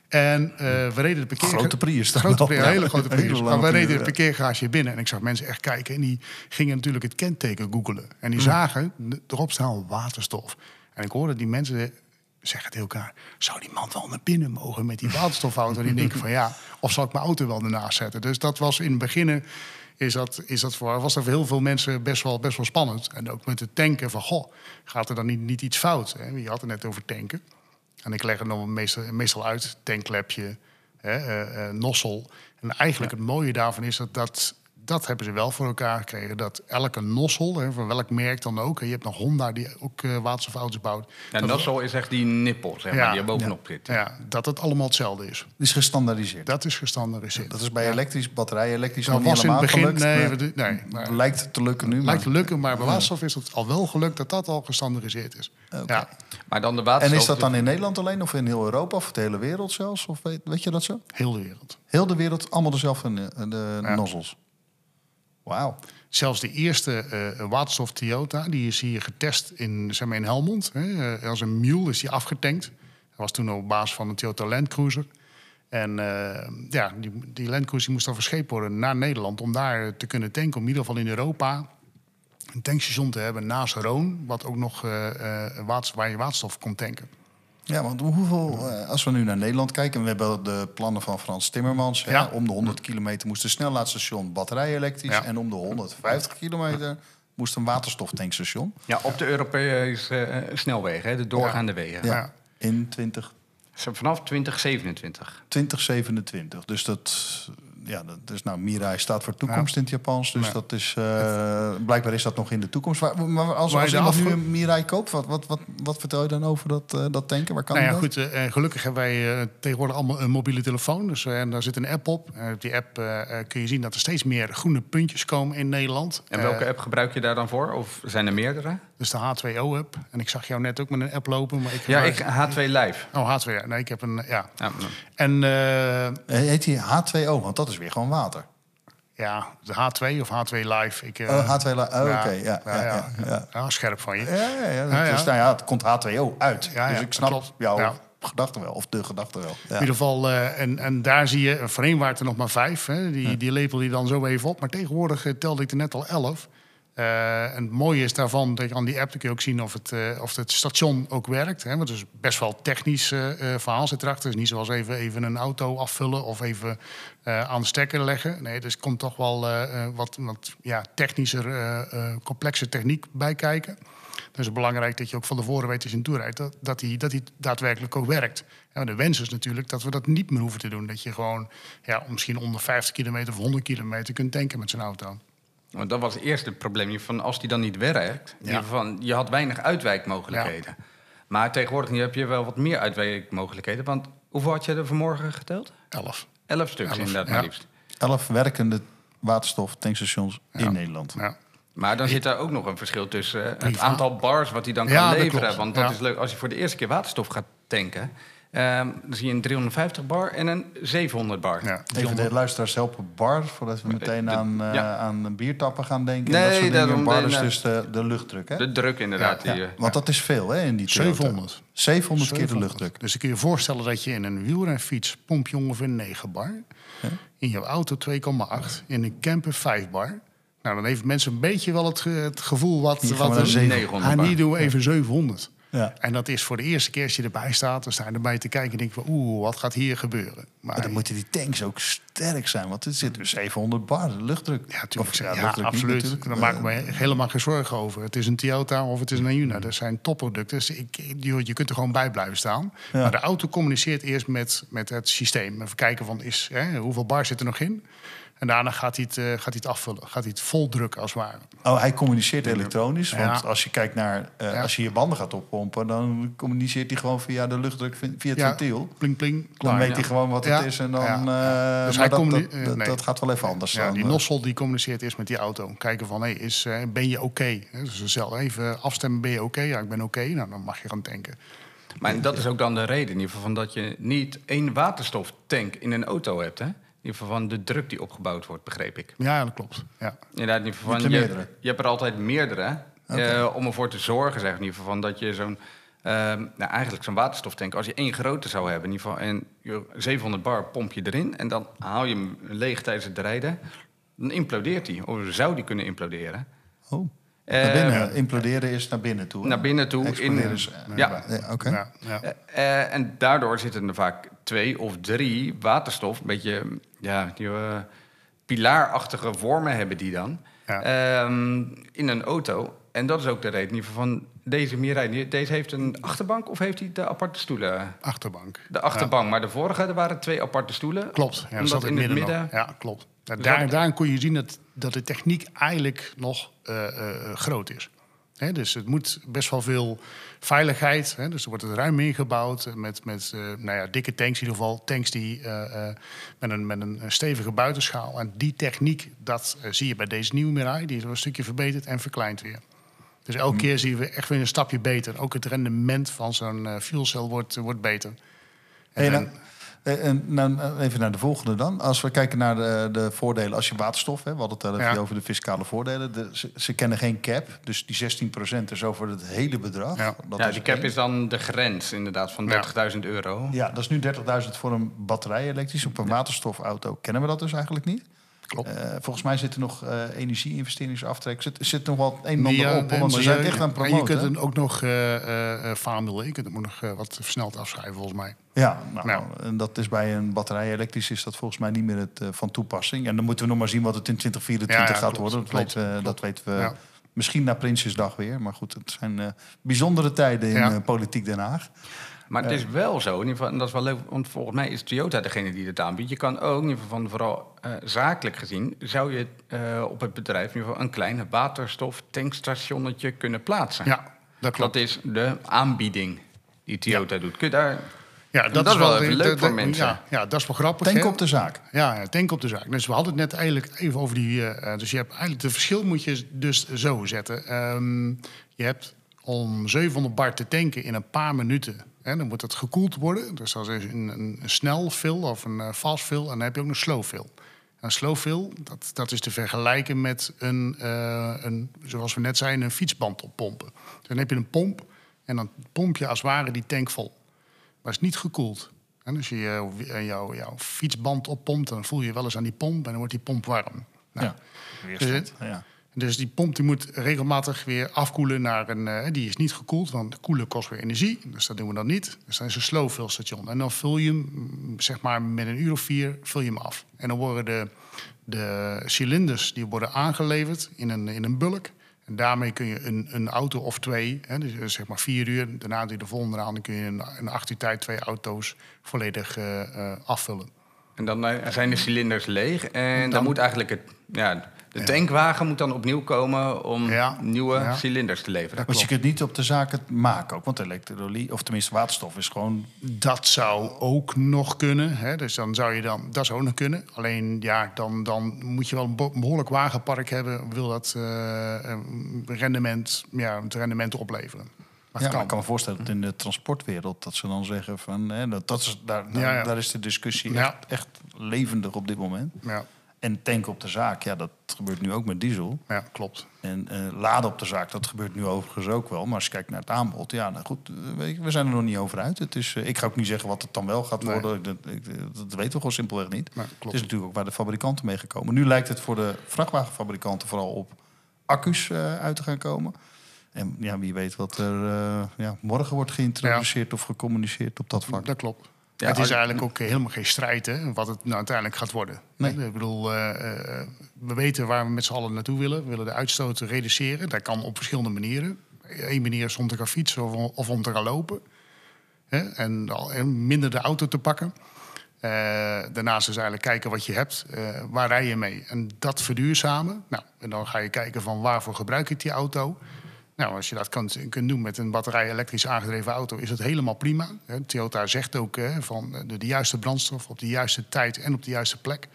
En eh, we reden de parkeer... Grote Prius dan Grote. Prius, een hele grote hele Prius. Maar we reden de ja. parkeergarage binnen en ik zag mensen echt kijken. En die gingen natuurlijk het kenteken googelen. En Mm. die zagen erop staan waterstof. En ik hoorde die mensen zeggen tegen elkaar... zou die man wel naar binnen mogen met die waterstofauto? en die denken van ja, of zal ik mijn auto wel ernaast zetten? Dus dat was in het begin... Is dat, is dat voor, was dat voor heel veel mensen best wel, best wel spannend. En ook met het tanken van, goh, gaat er dan niet, niet iets fout? Hè? Je had het net over tanken. En ik leg het dan meestal, meestal uit, tankklepje, hè, eh, eh, nossel. En eigenlijk het mooie daarvan is dat, dat dat hebben ze wel voor elkaar gekregen. Dat elke nozzle, hè, van welk merk dan ook... en je hebt nog Honda die ook eh, waterstofauto's bouwt... Ja, dat, nozzle is echt die nippel, zeg maar, Ja. die er bovenop zit. ja, dat het allemaal hetzelfde is. Het is gestandaardiseerd. Dat is gestandaardiseerd. Dat is bij elektrisch, batterij elektrisch Dat nog niet was in het begin... gelukt. Nee, nee, maar- Lijkt te lukken nu. lijkt te lukken, maar bij waterstof is het al wel gelukt... dat dat al gestandaardiseerd is. Ja, Maar dan de En waterstof... is dat dan in Nederland alleen of in heel Europa of de hele wereld zelfs? Of weet, weet je dat zo? heel de wereld. Heel de wereld, allemaal dezelfde eh, de Ja. nozzels. Zelfs de eerste eh, waterstof Toyota, die is hier getest in, zeg maar in Helmond. Hè. Eh, als een mule is die afgetankt. Dat was toen op basis van een Toyota Land Cruiser. En eh, ja, die, die moest dan verscheept worden naar Nederland... om daar te kunnen tanken, om in ieder geval in Europa... een tankstation te hebben naast Roon... wat ook nog waar je waterstof kon tanken. Ja, want hoeveel, eh, als we nu naar Nederland kijken, we hebben de plannen van Frans Timmermans. Hè, om de 100 kilometer moest een snellaadsstation batterij elektrisch. Ja. En om de 150 kilometer moest een waterstoftankstation. Ja, op de Europese eh, snelwegen, hè, de doorgaande wegen. Ja. In 20, Vanaf 2027. 2027. Dus dat, ja, dat is nou, Mirai staat voor toekomst in het Japans. Dus Ja. dat is, eh, blijkbaar is dat nog in de toekomst. Maar, maar als, Maar als iemand nu een Mirai koopt, wat, wat, wat, wat vertel je dan over dat, eh, dat tanken? Waar kan Nou ja, dat? goed, eh, gelukkig hebben wij eh, tegenwoordig allemaal een mobiele telefoon. Dus, en daar zit een app op. En op die app kun je zien dat er steeds meer groene puntjes komen in Nederland. En welke app gebruik je daar dan voor? Of zijn er meerdere? Dus de H2O-app. En ik zag jou net ook met een app lopen. Maar ik Ja, ik gebruik- H2 Live. Oh, H2. ja. Nee, ik heb een... Ja. Ja, En eh, Eh, Heet die H2O, want dat is weer gewoon water. ja, de H2 of H2 Live. Ik, eh, Oh, H2O, oh, oké. ja, Ja, ja, ja, ja. Ja, scherp van je. Ja, ja, ja, dat Ja, ja. Is, nou ja, het komt H2O uit. Ja, dus ik snap klopt. jouw Ja. gedachte wel, of de gedachte wel. Ja. In ieder geval, eh, en, en daar zie je, voorheen waren er nog maar vijf. Hè, die, die lepel je dan zo even op. Maar tegenwoordig telde ik er net al elf. Eh, en het mooie is daarvan, dat je aan die app dan kun ook zien of het, eh, of het station ook werkt. Hè, want het is best wel technisch eh, verhaal zit erachter. Het is niet zoals even, even een auto afvullen of even aan de stekker leggen. Nee, dus komt toch wel wat, wat ja, technischer, complexe techniek bij kijken. Dus het is belangrijk dat je ook van tevoren weet als je tour rijdt... dat, dat, dat daadwerkelijk ook werkt. Ja, de wens is natuurlijk dat we dat niet meer hoeven te doen. Dat je gewoon ja, misschien onder 50 kilometer of 100 kilometer kunt tanken met zo'n auto. Want dat was eerst het probleem. Van als die dan niet werkt, in Ja. ieder geval, je had weinig uitwijkmogelijkheden. Maar tegenwoordig nu heb je wel wat meer uitwijkmogelijkheden. Want hoeveel had je er vanmorgen geteld? 11. Elf stuks Elf, inderdaad, ja. maar liefst. Elf werkende waterstoftankstations in Nederland. Ja. Maar dan zit daar ook nog een verschil tussen eh, het aantal bars wat hij dan kan leveren. Want dat Ja. is leuk. Als je voor de eerste keer waterstof gaat tanken, ehm, dan zie je een 350 bar en een 700 bar. Ja, Even de luisteraars helpen bar, voordat we meteen de- aan, eh ja. aan biertappen gaan denken. Nee, dat soort dingen. daarom- bar is nee. dus de, de luchtdruk, hè? De druk inderdaad. Ja, die, eh, want dat is veel, hè, in die Toyota. 700. 700 keer de 700. luchtdruk. Dus dan kun je voorstellen dat je in een wielrenfiets pomp je ongeveer 9 bar. In jouw auto 2,8. In een camper 5 bar. Nou, dan heeft mensen een beetje wel het, ge- het gevoel wat... Hier gaan wat een- 900 Ah, bar. niet doen we even 700. Ja. En dat is voor de eerste keer als je erbij staat... dan sta je erbij te kijken en denk je van... oeh, wat gaat hier gebeuren? Maar Maar dan moeten die tanks ook sterk zijn, want er zit dus 700 bar de luchtdruk. Ja, tuurlijk. Of, ja, luchtdruk niet absoluut. natuurlijk. Daar maak ik me helemaal geen zorgen over. Het is een Toyota of het is een Hyundai. Dat zijn topproducten. Dus ik, je, je kunt er gewoon bij blijven staan. Ja. Maar de auto communiceert eerst met, met het systeem. Even kijken van is, hè, hoeveel bar zit er nog in. En daarna gaat hij het, eh, gaat hij het afvullen. Gaat hij het vol drukken als het ware. Oh, hij communiceert elektronisch. Want Ja. als je kijkt naar, eh, Ja. als je je banden gaat oppompen, dan communiceert hij gewoon via de luchtdruk, via het Ja, ventiel. pling pling. Dan klaar. weet ja. hij gewoon wat het is en dan. Ja. eh, Dus hij dat, dat, dat, nee. dat gaat wel even anders. Ja, dan, die nossel die communiceert eerst met die auto. Kijken van, hey, is, eh, ben je oké? Hè, Dus zelf even afstemmen, ben je oké? Ja, ik ben oké. Nou, dan mag je gaan tanken. Maar dat is ook dan de reden in ieder geval van dat je niet één waterstoftank in een auto hebt. Hè? In ieder geval van de druk die opgebouwd wordt, begreep ik. Ja, dat klopt. Ja. Inderdaad, in ieder geval van, je, je hebt er altijd meerdere. Eh, om ervoor te zorgen, zeg, in ieder geval, van dat je zo'n... ehm, nou, eigenlijk zo'n waterstoftank, als je één grote zou hebben, in ieder geval, en je 700 bar pomp je erin en dan haal je hem leeg tijdens het rijden, dan implodeert hij. Of zou die kunnen imploderen. Oh. Eh, naar binnen. Imploderen is naar binnen toe. hè? Naar binnen toe. Exploderen In, is, eh, ja, ja, Oké. Ja, ja. Eh, eh, en daardoor zitten er vaak twee of drie waterstof, een beetje ja, die, eh, pilaarachtige vormen hebben die dan, Ja. ehm, in een auto. En dat is ook de reden in ieder geval van deze Mirai. Deze heeft een achterbank of heeft hij de aparte stoelen? Achterbank. De achterbank, maar de vorige er waren twee aparte stoelen. Klopt. Ja, dat in het midden. Ja, klopt. Nou, daar, daarin kon je zien dat, dat de techniek eigenlijk nog eh, eh, groot is. Dus het moet best wel veel veiligheid. Dus er wordt het ruim ingebouwd met, met eh, nou ja, dikke tanks in ieder geval. Tanks die, eh, eh, met, een, met een stevige buitenschaal. En die techniek, dat zie je bij deze nieuwe Mirai. Die is wel een stukje verbeterd en verkleind weer. Dus elke keer zien we echt weer een stapje beter. Ook het rendement van zo'n fuelcel wordt, wordt beter. En, en, nou, even naar de volgende dan. Als we kijken naar de, de voordelen als je waterstof... Hè, we hadden het al even Ja. over de fiscale voordelen. De, ze, ze kennen geen cap, dus die 16% is over het hele bedrag. Ja. Dat ja, is die cap één. is dan de grens inderdaad van Ja. 30.000 euro. Ja, dat is nu 30.000 voor een batterij elektrisch. Op een waterstofauto kennen we dat dus eigenlijk niet. Klopt. Eh, volgens mij zit er nog eh energie-investeringsaftrek. Zit, zit nog wel een en ander Ja, op. nee, Want ze zijn echt aan het en Je promoten. kunt hem ook nog eh eh eh farmwillen. Je kunt hem ook nog eh, wat versneld afschrijven volgens mij. Ja, nou, Nou. en dat is bij een batterij elektrisch is dat volgens mij niet meer het, eh, van toepassing. En dan moeten we nog maar zien wat het in 2024 Ja, ja, gaat klopt, worden. Dat, klopt, klopt. dat weten we misschien na Prinsjesdag weer. Maar goed, het zijn eh, bijzondere tijden in eh, politiek Den Haag. Maar het is wel zo, in ieder geval, en dat is wel leuk, want volgens mij is Toyota degene die het aanbiedt. Je kan ook, in ieder geval van vooral eh, zakelijk gezien, zou je eh, op het bedrijf in ieder geval een klein waterstof-tankstationnetje kunnen plaatsen. Ja, dat klopt. Dat is de aanbieding die Toyota doet. Kun je daar... Ja, dat is wel even leuk de- voor mensen. Ja, ja, dat is wel grappig. Tank op de zaak. Ja, ja, tank op de zaak. Dus we hadden het net eigenlijk even over die. eh, dus je hebt eigenlijk de verschil moet je dus zo zetten. Ehm, je hebt om 700 bar te tanken in een paar minuten. Hè, dan moet het gekoeld worden. Dus dat is een, een, snel fill of een eh, fast fill. En dan heb je ook een slow fill. Een slow fill, dat, dat is te vergelijken met een, eh, een, zoals we net zeiden, een fietsband oppompen. Dus dan heb je een pomp en dan pomp je als het ware die tank vol. Maar het is niet gekoeld. En als je eh, jouw, jouw fietsband oppompt, dan voel je wel eens aan die pomp en dan wordt die pomp warm. Nou, Ja. Weerstand. Ja. Dus die pomp die moet regelmatig weer afkoelen naar een... eh, die is niet gekoeld, want koelen kost weer energie. Dus dat doen we dan niet. Dus dan is een slow fill station. En dan vul je hem, mm, zeg maar met een uur of vier, vul je hem af. En dan worden de, de cilinders die worden aangeleverd in een, in een bulk. En daarmee kun je een, een auto of twee, hè, dus eh, zeg maar vier uur... daarna doe je de volgende aan, dan kun je in, in acht uur tijd twee auto's volledig eh, afvullen. En dan zijn de cilinders leeg en dan, Dan- moet eigenlijk het... Ja, de tankwagen moet dan opnieuw komen om Ja, nieuwe ja. cilinders te leveren. Want je kunt niet op de zaak het maken ook. Want elektrolie, of tenminste waterstof, is gewoon... Dat zou ook nog kunnen. Hè? Dus dan zou je dan, dat zou ook nog kunnen. Alleen ja, dan, dan moet je wel een be- behoorlijk wagenpark hebben. Wil dat eh, een rendement, ja, het rendement opleveren. Maar Ja, maar ik kan. me voorstellen dat in de transportwereld... dat ze dan zeggen van... Hè, dat, dat is, daar, daar, Ja, ja. daar is de discussie Ja. echt, echt levendig op dit moment. Ja, En tanken op de zaak, ja, dat gebeurt nu ook met diesel. ja, klopt. En eh, laden op de zaak, dat gebeurt nu overigens ook wel. Maar als je kijkt naar het aanbod, ja, nou goed, eh, we zijn er nog niet over uit. Het is, eh, ik ga ook niet zeggen wat het dan wel gaat Nee. worden. Dat, ik, dat weten we gewoon simpelweg niet. Nee, Het is natuurlijk ook waar de fabrikanten mee gekomen. Nu lijkt het voor de vrachtwagenfabrikanten vooral op accu's uit te gaan komen. En ja, wie weet wat er ja, morgen wordt geïntroduceerd of gecommuniceerd op dat vlak. Dat klopt. Ja, het is eigenlijk ook helemaal geen strijd hè, wat het nou uiteindelijk gaat worden. Nee. Ik bedoel, eh, eh, we weten waar we met z'n allen naartoe willen. We willen de uitstoot reduceren. Dat kan op verschillende manieren. Eén manier is om te gaan fietsen of, of om te gaan lopen. Hè, en, minder de auto te pakken. Eh, daarnaast is eigenlijk kijken wat je hebt. waar rij je mee? En dat verduurzamen. Nou, en dan ga je kijken van waarvoor gebruik ik die auto. Nou, als je dat kunt, doen met een batterij elektrisch aangedreven auto, is het helemaal prima. Hè, Toyota zegt ook van eh, de, juiste brandstof op de juiste tijd en op de juiste plek.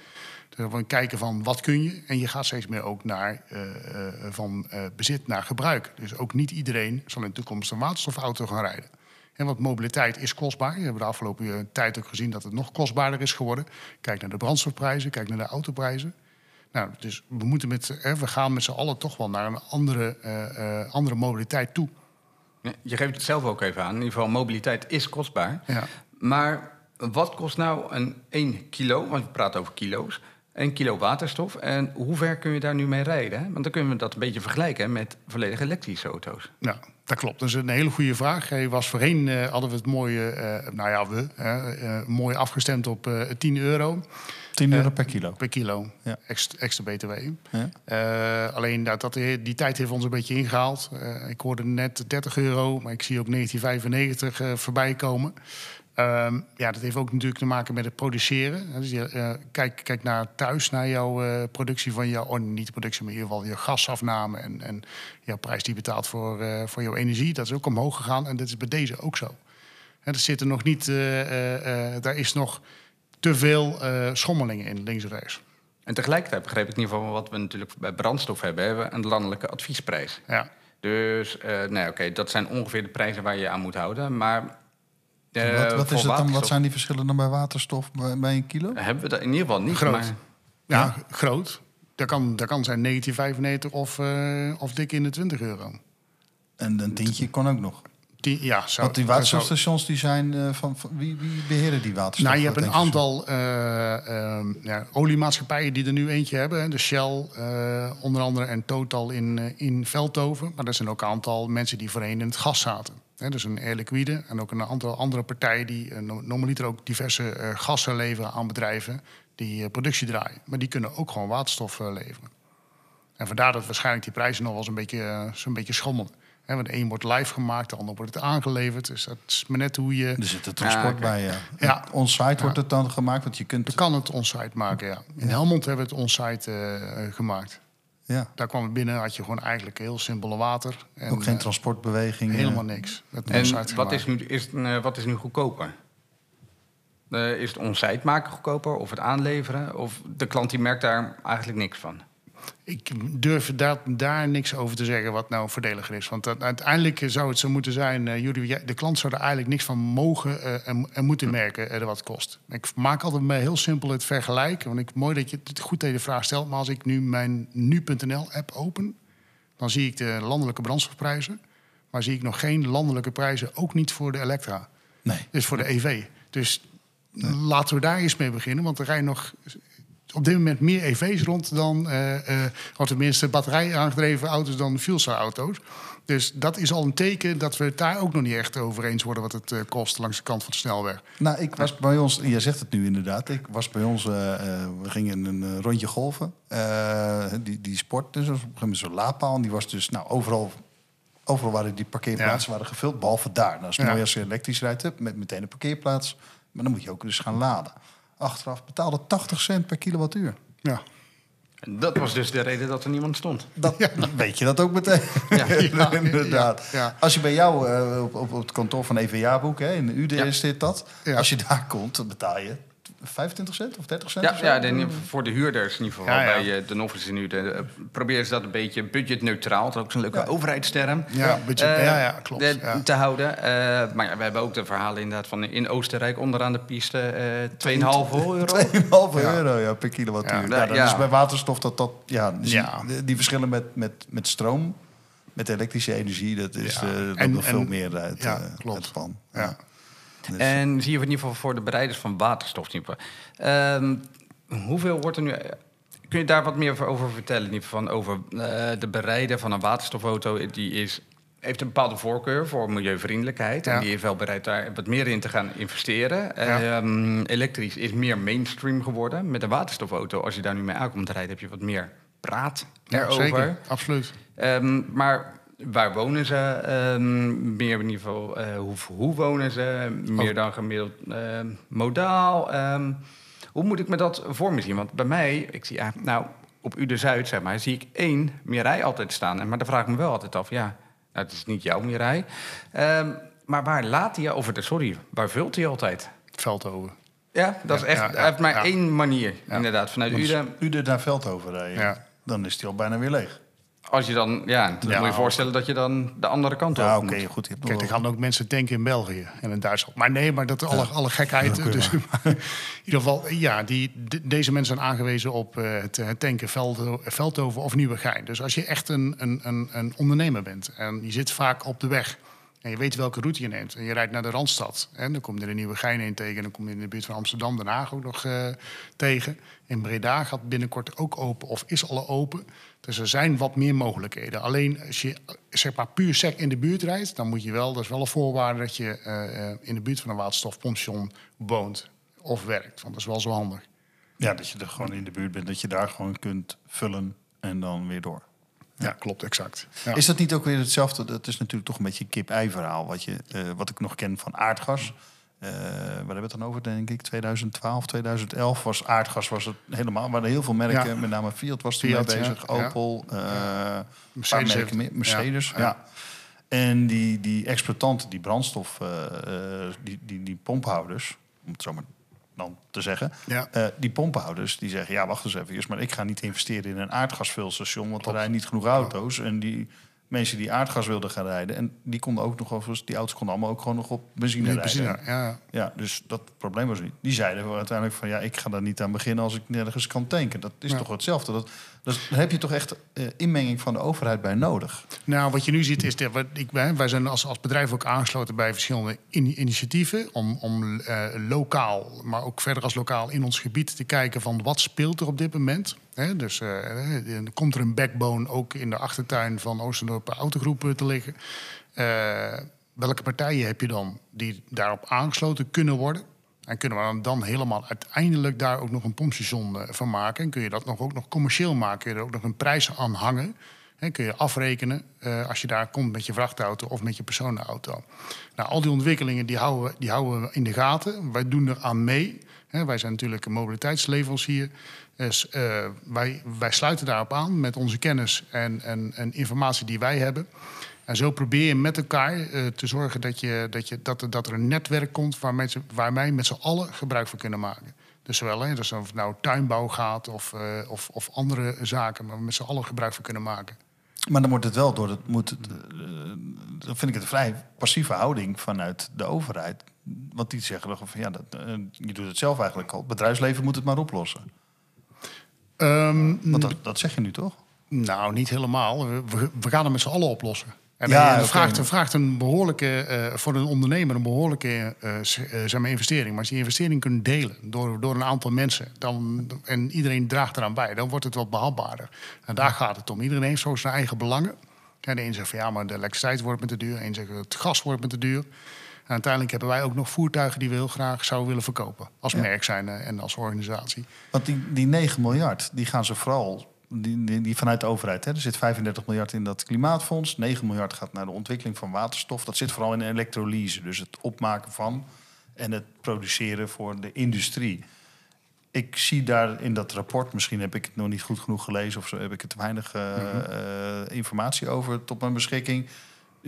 Dus kijken van wat kun je. En je gaat steeds meer ook naar eh, eh, van bezit naar gebruik. Dus ook niet iedereen zal in de toekomst een waterstofauto gaan rijden. En want mobiliteit is kostbaar. We hebben de afgelopen tijd ook gezien dat het nog kostbaarder is geworden. Kijk naar de brandstofprijzen, kijk naar de autoprijzen. Nou, dus we, moeten met, hè, we gaan met z'n allen toch wel naar een andere, eh, eh, andere mobiliteit toe. Je geeft het zelf ook even aan. In ieder geval, mobiliteit is kostbaar. Ja. Maar wat kost nou een 1 kilo, want we praten over kilo's, 1 kilo waterstof. En hoe ver kun je daar nu mee rijden? hè? Want dan kunnen we dat een beetje vergelijken hè, met volledig elektrische auto's. Ja, dat klopt. Dat is een hele goede vraag. Hij was voorheen eh, hadden we het mooie, nou ja, we, mooi afgestemd op eh 10 euro 10 euro per kilo. per kilo. Ja. Extra, extra BTW. Ja. Eh, alleen dat, dat, die tijd heeft ons een beetje ingehaald. Eh, ik hoorde net 30 euro, maar ik zie ook 1995 eh, voorbij komen. Ehm, ja, dat heeft ook natuurlijk te maken met het produceren. Dus je, eh, kijk, kijk naar thuis, naar jouw eh, productie van jouw... Oh, niet de productie, maar in ieder geval je gasafname... en, en jouw prijs die je betaalt voor, eh, voor jouw energie. Dat is ook omhoog gegaan en dat is bij deze ook zo. En er zitten nog niet... eh, eh, eh, daar is nog te veel eh, schommelingen in, links en rechts. En tegelijkertijd begreep ik in ieder geval wat we natuurlijk bij brandstof hebben. Hebben we een landelijke adviesprijs. Ja. Dus, eh nee, oké, dat zijn ongeveer de prijzen waar je je aan moet houden. Maar eh, wat, wat, voor is het dan, wat zijn die verschillen dan bij waterstof bij, bij een kilo? Hebben we dat in ieder geval niet. Groot. Maar, Ja, groot. Dat kan, dat kan zijn 1995 of, eh, of dik in de 20 euro. En een tientje kan ook nog. Die, ja, zou, Want die waterstofstations die zijn eh, van, van wie, wie beheren die waterstof? Nou, je hebt een aantal eh, ehm, ja, oliemaatschappijen die er nu eentje hebben. hè. De Shell, eh, onder andere, en Total in, in Veldhoven. Maar er zijn ook een aantal mensen die voorheen in het gas zaten. Hè, dus een Air Liquide en ook een aantal andere partijen... die normaliter ook diverse gassen leveren aan bedrijven... die productie draaien. Maar die kunnen ook gewoon waterstof leveren. En vandaar dat waarschijnlijk die prijzen nog wel eens een beetje, zo'n beetje schommelen. Hè, want de een wordt live gemaakt, de ander wordt het aangeleverd. Dus dat is maar net hoe je... Er zit het transport bij, ja. Ja. On-site wordt het dan gemaakt, want je kunt... Je kan het onsite maken, ja. In Helmond hebben we het onsite eh, eh, gemaakt. Ja, Daar kwam het binnen, had je gewoon eigenlijk heel simpele water. En, ook geen eh, transportbeweging. helemaal niks. Het en wat gemaakt. is, nu, is, eh, wat is nu goedkoper? Eh, is het on-site maken goedkoper of het aanleveren? Of de klant die merkt daar eigenlijk niks van? Ik durf daar, daar niks over te zeggen wat nou voordeliger is. Want dat- uiteindelijk zou het zo moeten zijn... eh jij- de klant zou er eigenlijk niks van mogen eh, en, en moeten merken eh, wat het kost. Ik maak altijd heel simpel het vergelijk. Want ik, mooi dat je het goed je de vraag stelt. Maar als ik nu mijn nu.nl-app open... dan zie ik de landelijke brandstofprijzen. Maar zie ik nog geen landelijke prijzen, ook niet voor de Elektra. Nee. Dus voor de EV. Dus laten we daar eens mee beginnen. Want er rijden nog op dit moment meer EV's rond dan, eh eh of tenminste batterij aangedreven auto's dan fuelcell auto's. Dus dat is al een teken dat we het daar ook nog niet echt over eens worden wat het eh, kost langs de kant van de snelweg. Nou, ik was bij ons, jij zegt het nu inderdaad. Ik was bij ons, we gingen een rondje golven. Die, die sport, dus op een gegeven moment zo'n laadpaal. En die was dus, nou, overal, overal waren die parkeerplaatsen waren gevuld, behalve daar. Nou, is Ja. mooi als je elektrisch rijdt, hebt, met meteen een parkeerplaats. Maar dan moet je ook dus gaan laden. Achteraf betaalde 80 cent per kilowattuur. Ja. En dat was dus de reden dat er niemand stond. Dat, dan weet je dat ook meteen. Ja. *laughs* Ja, inderdaad. ja, ja. Als je bij jou eh, op, op, het kantoor van EVA-boek, hè, in de is dit dat. Ja. Als je daar komt, dan betaal je 25 cent of 30 cent Ja, of zo. ja de, voor de huurders in ieder geval. Ja, ja. Bij uh, de Novis nu de, eh, proberen ze dat een beetje budgetneutraal, dat is ook zo'n leuke Ja. overheidsterm, Ja, budget- eh, ja, ja, klopt, de- ja. te houden. Eh, maar ja, we hebben ook de verhalen inderdaad van in Oostenrijk onderaan de piste eh 2,5 euro. *laughs* 2,5 Ja. euro ja, per kilowattuur. Ja, Ja, dat ja. is bij waterstof dat dat... Ja, dus Ja. Die, die verschillen met, met, met stroom, met elektrische energie... dat is Ja. eh, dat En- nog veel meer uit, ja, eh, klopt. uit. Ja. Dus, En zie je in ieder geval voor de bereiders van waterstof. Ehm, hoeveel wordt er nu... Kun je daar wat meer over vertellen? In ieder geval van over eh, de bereider van een waterstofauto. Die is, heeft een bepaalde voorkeur voor milieuvriendelijkheid. Ja. En die is wel bereid daar wat meer in te gaan investeren. Ja. Ehm, elektrisch is meer mainstream geworden. Met een waterstofauto, als je daar nu mee aankomt te rijden... heb je wat meer praat Ja, erover. zeker. Absoluut. Ehm, maar waar wonen ze? Ehm, meer in ieder geval, hoe, hoe wonen ze? Meer Oh. dan gemiddeld ehm, modaal. Ehm, hoe moet ik me dat voor me zien? Want bij mij, ik zie, ja, nou, op U de Zuid, zeg maar, zie ik één Mirai altijd staan. En- Maar dan vraag ik me wel altijd af, ja, nou, het is niet jouw Mirai. Ehm, maar waar laat hij, of de, sorry, waar vult hij altijd? Veldhoven. Ja, dat Ja, is echt, ja, hij heeft maar één manier, inderdaad. Vanuit Uden, Ude naar Veldhoven rijden, dan is die al bijna weer leeg. Als je dan, ja, dan Ja, moet je voorstellen dat je dan de andere kant op Ja, oké, goed. Kijk, er gaan ook mensen tanken in België en in Duitsland. Maar nee, maar dat alle, alle gekheid. Ja, dus, maar *laughs* in ieder geval, ja, die, de- deze mensen zijn aangewezen op eh, het, het tanken Veldho- Veldhoven of Nieuwegein. Dus als je echt een, een, een, een ondernemer bent en je zit vaak op de weg... en je weet welke route je neemt en je rijdt naar de Randstad... en dan kom je er in Nieuwegein heen tegen... en dan kom je in de buurt van Amsterdam, Den Haag ook nog eh, tegen. In Breda gaat binnenkort ook open of is al open... Dus er zijn wat meer mogelijkheden. Alleen als je zeg maar puur sec in de buurt rijdt, dan moet je wel, dat is wel een voorwaarde dat je eh, eh, in de buurt van een waterstofpompstation woont of werkt. Want dat is wel zo handig. Ja, dat je er gewoon in de buurt bent, dat je daar gewoon kunt vullen en dan weer door. Ja, klopt, exact. Ja. Is dat niet ook weer hetzelfde? Dat is natuurlijk toch een beetje een kip-ei verhaal, wat, je, eh, wat ik nog ken van aardgas. Eh, waar hebben we het dan over, denk ik? 2012, 2011 was aardgas was het helemaal. Er waren heel veel merken, Ja. met name Fiat was toen mee ja, bezig. ja. Opel, eh, een Mercedes heeft- meer, Mercedes. ja, Ja, ja. En die, die exploitanten, die brandstof, eh, die, die, die pomphouders, om het zo maar dan te zeggen. Ja. die pomphouders die zeggen, ja wacht eens even, maar ik ga niet investeren in een aardgasvulstation, want er rijden niet genoeg auto's. En die mensen die aardgas wilden gaan rijden, en die konden ook nog overigens, die auto's konden allemaal ook gewoon nog op benzine rijden. benzine, ja. Ja, dus dat probleem was niet. Die zeiden wel uiteindelijk van ja, ik ga daar niet aan beginnen als ik nergens kan tanken. Dat is Ja. toch hetzelfde. Dat, dat, daar heb je toch echt eh, inmenging van de overheid bij nodig. Nou, wat je nu ziet is dat ik, wij zijn als, als bedrijf ook aangesloten bij verschillende in- initiatieven om, om eh, lokaal, maar ook verder als lokaal in ons gebied te kijken van wat speelt er op dit moment. Dus eh, komt er een backbone ook in de achtertuin van Oostendorp Autogroep eh, te liggen. Welke partijen heb je dan die daarop aangesloten kunnen worden? En kunnen we dan, dan helemaal uiteindelijk daar ook nog een pompstation van maken? En kun je dat nog, ook nog commercieel maken? Kun je er ook nog een prijs aan hangen? En kun je afrekenen als je daar komt met je vrachtauto of met je personenauto. Nou, al die ontwikkelingen die houden, we- die houden we in de gaten. Wij doen er aan mee. Wij zijn natuurlijk een mobiliteitsleverancier. Dus wij, wij sluiten daarop aan met onze kennis en, en, en informatie die wij hebben. En zo probeer je met elkaar eh, te zorgen dat, je, dat, je, dat, dat er een netwerk komt waar, mensen, waar wij met z'n allen gebruik van kunnen maken. Dus zowel hè, dus of het nou tuinbouw gaat of, eh, of, of andere zaken, maar met z'n allen gebruik van kunnen maken. Maar dan wordt het wel door het moet. dan vind ik het een vrij passieve houding vanuit de overheid. Want die zeggen dan van ja, dat, je doet het zelf eigenlijk al. Het bedrijfsleven moet het maar oplossen. Ehm, Want dat, dat zeg je nu toch? Nou, niet helemaal. We, gaan het met z'n allen oplossen. En Ja, dat vraagt, vraagt een behoorlijke, eh, voor een ondernemer een behoorlijke eh, eh, zeg maar investering. Maar als je die investering kunt delen door, door een aantal mensen dan, en iedereen draagt eraan bij, dan wordt het wat behapbaarder. En daar gaat het om. Iedereen heeft zo zijn eigen belangen. En de een zegt van ja, maar de elektriciteit wordt me te duur. De een zegt het gas wordt me te duur. En uiteindelijk hebben wij ook nog voertuigen die we heel graag zouden willen verkopen. Als Ja. merk zijn en als organisatie. Want die, die 9 miljard, die gaan ze vooral. Die, die, die vanuit de overheid. Hè. Er zit 35 miljard in dat klimaatfonds. 9 miljard gaat naar de ontwikkeling van waterstof. Dat zit vooral in de elektrolyse. Dus het opmaken van en het produceren voor de industrie. Ik zie daar in dat rapport, misschien heb ik het nog niet goed genoeg gelezen of zo heb ik er te weinig eh, eh, informatie over tot mijn beschikking.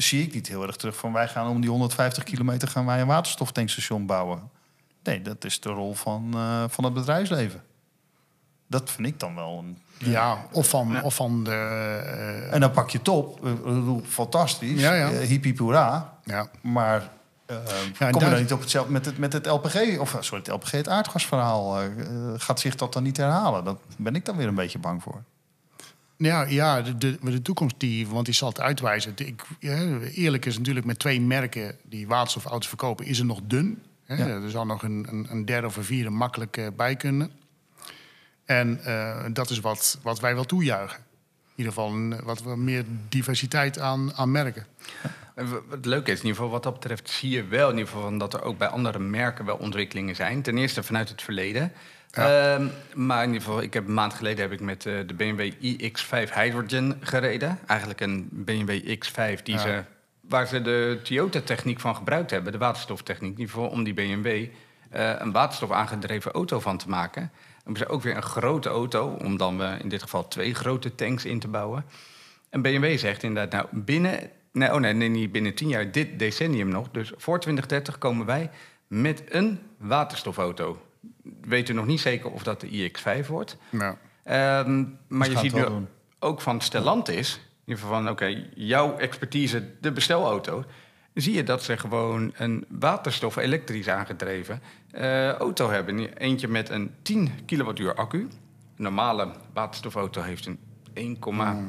Zie ik niet heel erg terug van wij gaan om die 150 kilometer gaan wij een waterstoftankstation bouwen. Nee, dat is de rol van, eh, van het bedrijfsleven. Dat vind ik dan wel een. Ja, of van, of van de... eh, En dan pak je het op. Ik bedoel, fantastisch. Ja, ja. Eh, hippie hoera. ja. Maar eh, en kom je dan niet op hetzelfde met het, met het LPG? Of eh, sorry, het LPG, het aardgasverhaal. eh, eh, gaat zich dat dan niet herhalen? Daar ben ik dan weer een beetje bang voor. Ja, ja de, de, de toekomst die, want die zal het uitwijzen. Ik, ja, eerlijk is natuurlijk met twee merken die waterstofauto's verkopen, is het nog dun. Hè? Ja. Er zal nog een, een, een derde of een vierde makkelijk eh, bij kunnen. En eh, dat is wat, wat wij wel toejuichen. In ieder geval een, wat we meer diversiteit aan, aan merken. En wa- Wat leuk is, in ieder geval wat dat betreft, zie je wel in ieder geval van dat er ook bij andere merken wel ontwikkelingen zijn. Ten eerste vanuit het verleden. Ehm, maar in ieder geval, ik heb een maand geleden heb ik met eh, de BMW iX5 Hydrogen gereden. Eigenlijk een BMW X5 die Ja. ze, waar ze de Toyota-techniek van gebruikt hebben, de waterstoftechniek, in ieder geval om die BMW eh, een waterstof aangedreven auto van te maken. Dan hebben ze ook weer een grote auto, om dan eh, in dit geval twee grote tanks in te bouwen. En BMW zegt inderdaad, nou binnen, nee, oh nee, nee, niet binnen tien jaar, dit decennium nog, dus voor 2030 komen wij met een waterstofauto. We weten nog niet zeker of dat de iX5 wordt. Ja. Ehm, maar je ziet nu doen. ook van Stellantis, in ieder geval van, oké, jouw expertise, de bestelauto, zie je dat ze gewoon een waterstof elektrisch aangedreven eh, auto hebben. Eentje met een 10 kilowattuur accu. Een normale waterstofauto heeft een 1,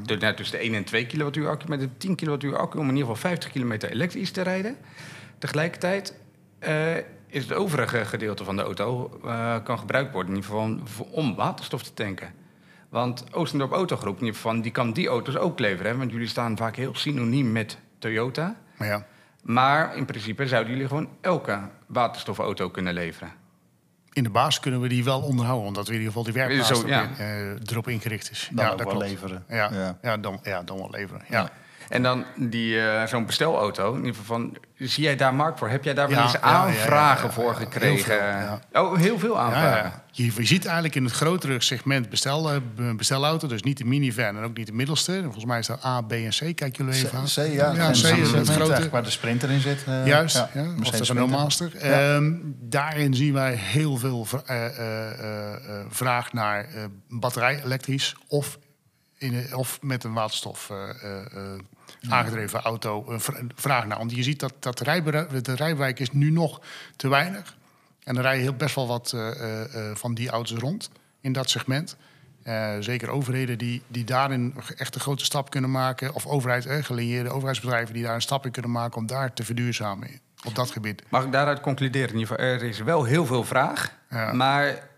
de- nou, tussen de 1 en 2 kilowattuur accu. Met een 10 kilowattuur accu om in ieder geval 50 kilometer elektrisch te rijden. Tegelijkertijd eh, is het overige gedeelte van de auto eh, kan gebruikt worden in ieder geval om waterstof te tanken. Want Oostendorp Autogroep, in ieder geval, die kan die auto's ook leveren. Hè? Want jullie staan vaak heel synoniem met Toyota. Maar ja, Maar in principe zouden jullie gewoon elke waterstofauto kunnen leveren. In de basis kunnen we die wel onderhouden, omdat we in ieder geval die werkplaats Zo, erop, ja. in- eh, erop ingericht is. Dan ja, dat wel klopt. leveren. Ja, Ja. ja. dan, ja, dan wel leveren. Ja. Ja. En dan die, eh, zo'n bestelauto, in ieder geval van, zie jij daar markt voor? Heb jij daar wel Ja, eens ja, ja, ja, aanvragen ja, voor heel gekregen? veel, ja. Oh, heel veel Ja, aanvragen. Je, je ziet eigenlijk in het grotere segment bestel, eh, bestelauto, dus niet de minivan en ook niet de middelste. Volgens mij is dat A, B en C. Kijk jullie even aan. C, ja. ja En C, is het grote. waar de sprinter in zit. eh, Juist, ja. ja, of de Renault. Master. Ehm, daarin zien wij heel veel eh, vraag naar batterij elektrisch of, in, of met een waterstof aangedreven auto. Vraag naar. Want je ziet dat, dat de rijbereik is nu nog te weinig. En er rijden heel best wel wat eh, eh, eh, van die auto's rond in dat segment. Zeker overheden die, die daarin echt een grote stap kunnen maken. Of overheid, eh, gelieerde overheidsbedrijven die daar een stap in kunnen maken om daar te verduurzamen op dat gebied. Mag ik daaruit concluderen? In ieder geval, er is wel heel veel vraag, Ja. maar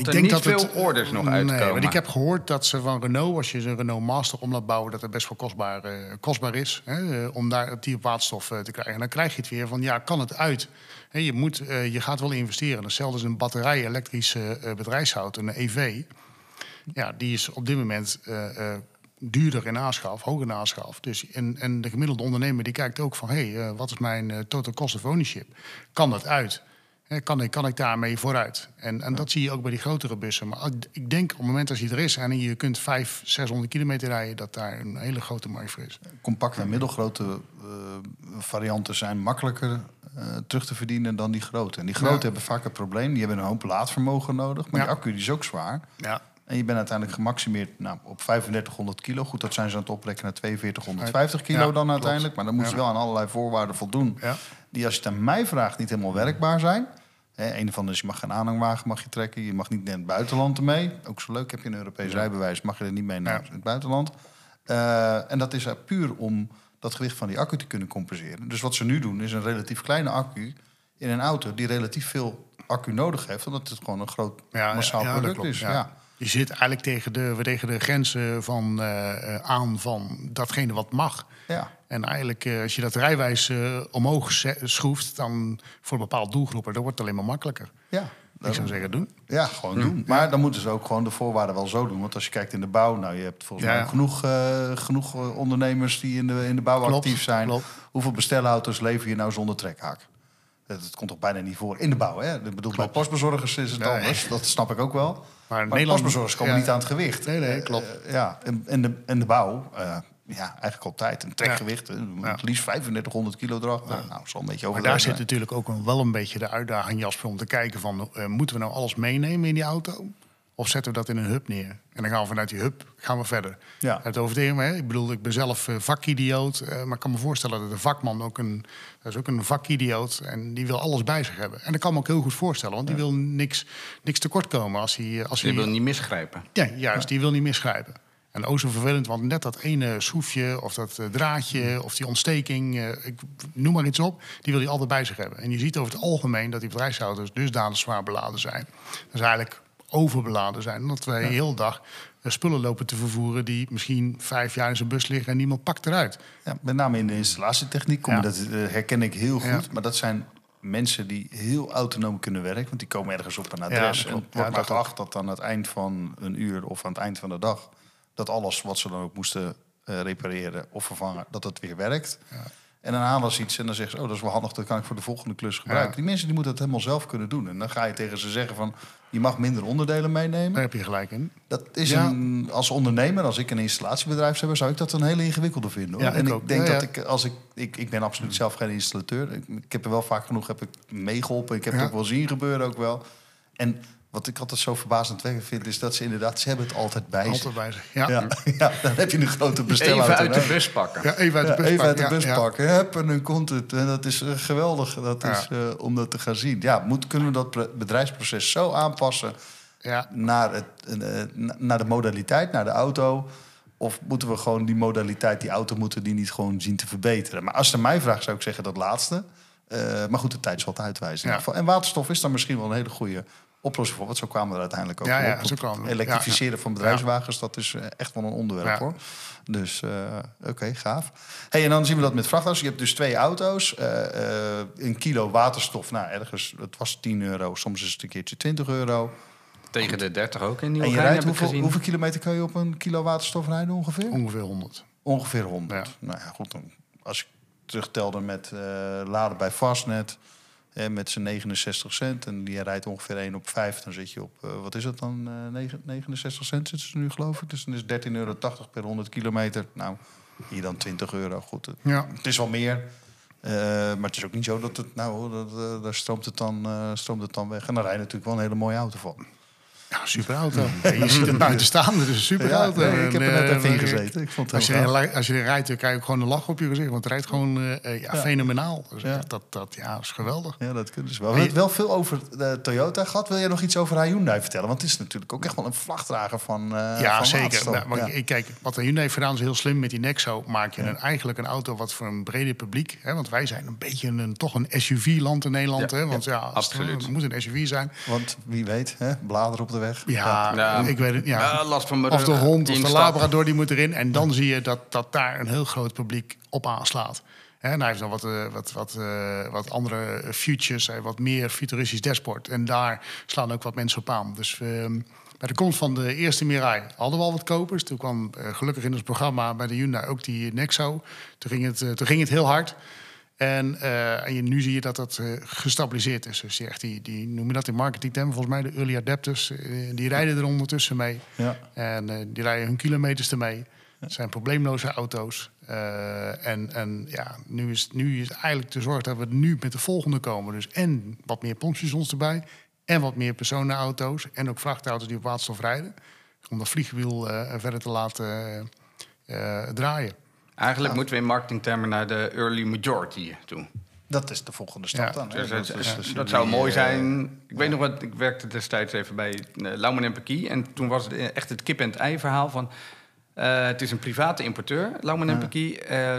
dat Ik er denk niet dat veel het- orders nog Nee, uitkomen. want ik heb gehoord dat ze van Renault, als je een Renault Master om laat bouwen, dat het best wel kostbaar, eh, kostbaar is hè, eh, om daar op die op waterstof eh, te krijgen. En dan krijg je het weer van, ja, kan het uit? Hè, je, moet, je gaat wel investeren. Hetzelfde is een batterij-elektrische eh, bedrijfsauto, een EV. Ja, die is op dit moment duurder in aanschaf, hoger in aanschaf. Dus, en, en de gemiddelde ondernemer die kijkt ook van... hé, hey, wat is mijn total cost of ownership? Kan dat uit? Kan, ik, kan ik daarmee vooruit? En, en dat zie je ook bij die grotere bussen. Maar ik- denk op het moment als hij er is... en je kunt 500, 600 kilometer rijden... dat daar een hele grote markt voor is. Compacte en middelgrote eh, varianten zijn makkelijker eh, terug te verdienen dan die grote. En die grote Ja. hebben vaak het probleem, die hebben een hoop laadvermogen nodig. Maar Ja. die accu die is ook zwaar. Ja, En je bent uiteindelijk gemaximeerd nou, op 3500 kilo. Goed, dat zijn ze aan het oplekken naar 4250 kilo Ja, dan klopt. uiteindelijk. Maar dan moeten ze Ja. wel aan allerlei voorwaarden voldoen. ja. Die als je het aan mij vraagt niet helemaal werkbaar zijn. Hè, een van is, je mag geen aanhangwagen mag je trekken. Je mag niet naar het buitenland ermee. Ook zo leuk, heb je een Europees rijbewijs, mag je er niet mee naar Ja. het buitenland. Eh, en dat is er puur om dat gewicht van die accu te kunnen compenseren. Dus wat ze nu doen, is een relatief kleine accu in een auto die relatief veel accu nodig heeft. Omdat het gewoon een groot massaal product is. ja. Je zit eigenlijk tegen de, tegen de grenzen van, eh, eh, aan van datgene wat mag. Ja. En eigenlijk, eh, als je dat rijwijs omhoog schroeft, dan voor bepaalde doelgroepen, dan wordt het alleen maar makkelijker. Ja, Ik zou zeggen, doen. Ja, gewoon doen. Maar dan moeten ze ook gewoon de voorwaarden wel zo doen. Want als je kijkt in de bouw, nou, je hebt volgens Ja. mij genoeg, genoeg ondernemers die in de, in de bouw Klopt, actief zijn. klopt. Hoeveel bestelauto's lever je nou zonder trekhaak? Dat, komt toch bijna niet voor in de bouw, hè? Ik bedoel, bij postbezorgers is het anders. Dat snap ik ook wel. Maar, Nederland- postbezorgers komen ja. niet aan het gewicht. Nee, nee, klopt. eh, ja, en, en, de, en de bouw, eh, ja, eigenlijk altijd. Een trekgewicht, Ja. liefst 3500 kilo erachter. Nou, een beetje Maar over. daar zit natuurlijk ook wel een beetje de uitdaging, Jasper, om te kijken van, eh, moeten we nou alles meenemen in die auto? Of zetten we dat in een hub neer? En dan gaan we vanuit die hub gaan we verder. Ja. Het over hè? Ik bedoel, ik ben zelf eh, vakidioot. eh, maar ik kan me voorstellen dat een vakman ook een... Dat is ook een vakidioot. En die wil alles bij zich hebben. En dat kan me ook heel goed voorstellen. Want die wil niks, niks tekort komen als hij... Als Je hij wil niet misgrijpen. Ja, juist. Die wil niet misgrijpen. En ook zo vervelend, want net dat ene schroefje of dat eh, draadje of die ontsteking, eh, ik noem maar iets op, die wil hij altijd bij zich hebben. En je ziet over het algemeen dat die bedrijfsauto's dusdanig zwaar beladen zijn. Dat ze eigenlijk overbeladen zijn. Omdat wij heel de dag eh, spullen lopen te vervoeren die misschien vijf jaar in zijn bus liggen en niemand pakt eruit. Ja, met name in de installatietechniek kom Ja. dat eh, herken ik heel goed. Ja. Maar dat zijn mensen die heel autonoom kunnen werken. Want die komen ergens op een adres. dat en wordt Ja, maar geacht dat aan het eind van een uur of aan het eind van de dag... dat alles wat ze dan ook moesten eh, repareren of vervangen, dat het weer werkt. En dan halen ze iets en dan zeggen ze... oh, dat is wel handig, dat kan ik voor de volgende klus gebruiken. Ja. Die mensen die moeten het helemaal zelf kunnen doen. En dan ga je tegen ze zeggen van... je mag minder onderdelen meenemen. Daar heb je gelijk in. Dat is Ja. een, als ondernemer, als ik een installatiebedrijf zou hebben, zou ik dat een hele ingewikkelde vinden. Hoor. Ja, en ik denk dat ik, als ik, ik, ik ben absoluut zelf geen installateur. Ik, ik heb er wel vaak genoeg heb ik meegeholpen. Ik heb het ook wel zien gebeuren ook wel. En wat ik altijd zo verbazendwekkend vind, is dat ze inderdaad, ze hebben het altijd bij zich. Altijd bij zich. Ja, Ja, *laughs* ja, dan heb je een grote bestelauto. Even uit de bus pakken. Ja, even uit de Ja, bus even uit de pakken. bus Ja, ja. pakken. Hup, en dan komt het. En dat is eh, geweldig. Dat Ja. is, eh, om dat te gaan zien. Ja, moet, kunnen we dat bedrijfsproces zo aanpassen Ja. naar, het, eh, na- naar de modaliteit, naar de auto? Of moeten we gewoon die modaliteit, die auto moeten die niet gewoon zien te verbeteren? Maar als je mij vraagt, zou ik zeggen dat laatste. Eh, maar goed, de tijd zal het uitwijzen. Ja. En waterstof is dan misschien wel een hele goede oplossing voor. Want zo kwamen we er uiteindelijk ook Ja, ja, op. zo Het kwamen elektrificeren van bedrijfswagens, dat is eh, echt wel een onderwerp Ja. hoor. Dus eh, oké, gaaf. Hey, en dan zien we dat met vrachtauto's. Je hebt dus twee auto's. eh, eh, een kilo waterstof, nou ergens, het was 10 euro. Soms is het een keertje 20 euro. Tegen de 30 ook in En je rijdt heb ik hoeveel, gezien. hoeveel kilometer kun je op een kilo waterstof rijden ongeveer? Ongeveer 100. Ongeveer 100. Ja. Nou ja, goed. Dan, als ik terugtelde met eh, laden bij Fastnet... Hè, met zijn 69 cent en die rijdt ongeveer 1 op 5... dan zit je op, eh, wat is het dan, eh, negen- 69 cent zitten ze nu geloof ik. Dus dan is 13,80 euro per 100 kilometer. Nou, hier dan 20 euro. Goed, het, Ja. het is wel meer... eh, maar het is ook niet zo dat het, nou, dat, eh, daar stroomt het, dan, eh, stroomt het dan weg. En dan rij je natuurlijk wel een hele mooie auto van. Ja, super auto. En je ziet buiten staan, het is een super Ja, nee, ik heb er net En, even in eh, gezeten. Ik vond het Als je, erin- als je erin rijdt, dan krijg je ook gewoon een lach op je gezicht. Want het rijdt gewoon eh, eh, ja, Ja. fenomenaal. Dus Ja. Dat, dat ja, is geweldig. Ja, dat kunnen ze wel. We hebben het wel veel over de Toyota gehad. Wil jij nog iets over Hyundai vertellen? Want het is natuurlijk ook echt wel een vlagdrager van eh ja, van zeker. Nou, maar Ja. ik- Kijk, wat Hyundai heeft gedaan is heel slim met die Nexo. Maak je een, eigenlijk een auto wat voor een breder publiek... Hè, want wij zijn een beetje een, toch een SUV-land in Nederland. Ja, hè, want ja, absoluut. Het moet een SUV zijn. Want wie weet, hè? bladeren op de weg. Ja, Ja. ik weet het. Ja. Last van mijn Of de hond of de labrador die moet erin. En dan zie je dat, dat daar een heel groot publiek op aanslaat. Hè, En hij heeft dan wat, eh, wat, wat, eh, wat andere futures, heeft wat meer futuristisch dashboard. En daar slaan ook wat mensen op aan. Dus ehm, bij de komst van de eerste Mirai hadden we al wat kopers. Toen kwam eh, gelukkig in ons programma bij de Hyundai ook die Nexo. Toen ging het, toen ging het heel hard. En, eh, en je, nu zie je dat dat eh, gestabiliseerd is. Dus die, echt die, die noem je dat in marketingtermen, volgens mij de early adapters, eh, die rijden er ondertussen mee. Ja. En die rijden hun kilometers ermee. Het zijn probleemloze auto's. En en ja, nu, is, nu is eigenlijk de zorg dat we nu met de volgende komen. Dus en wat meer pompstations erbij. En wat meer personenauto's. En ook vrachtauto's die op waterstof rijden. Om dat vliegwiel verder te laten draaien. Eigenlijk moeten we in marketingtermen naar de early majority toe. Dat is de volgende stap Ja. dan. hè? Dus Dat het- dus dat zou mooi eh, zijn. Ik weet nog wat, ik werkte destijds even bij uh, Lauman en Peky. En toen was het echt het kip en het ei verhaal van... eh, het is een private importeur, Lauman en. Eh,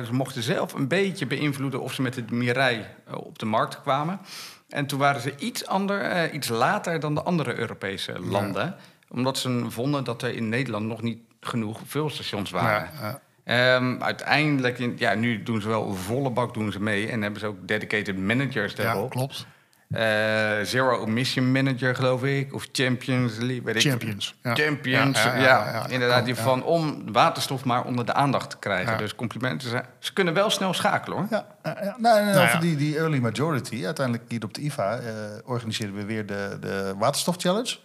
ze mochten zelf een beetje beïnvloeden of ze met de Mirai op de markt kwamen. En toen waren ze iets, ander, eh, iets later dan de andere Europese landen. Omdat ze vonden dat er in Nederland nog niet genoeg vulstations waren. Ja, ja. Ehm, uiteindelijk, in, ja, nu doen ze wel volle bak doen ze mee. En hebben ze ook dedicated managers Ja, daarop. klopt. Eh, Zero Emission Manager, geloof ik. Of Champions League. Weet ik. Champions. Ja. Champions, Ja, ja, ja, ja, ja, inderdaad. Die ja. van om waterstof maar onder de aandacht te krijgen. Ja. Dus complimenten. Ze, ze kunnen wel snel schakelen, hoor. Ja, ja, ja. Nou, Nou over ja. die, die early majority. Uiteindelijk hier op de IVA eh, organiseren we weer de, de Waterstof Challenge.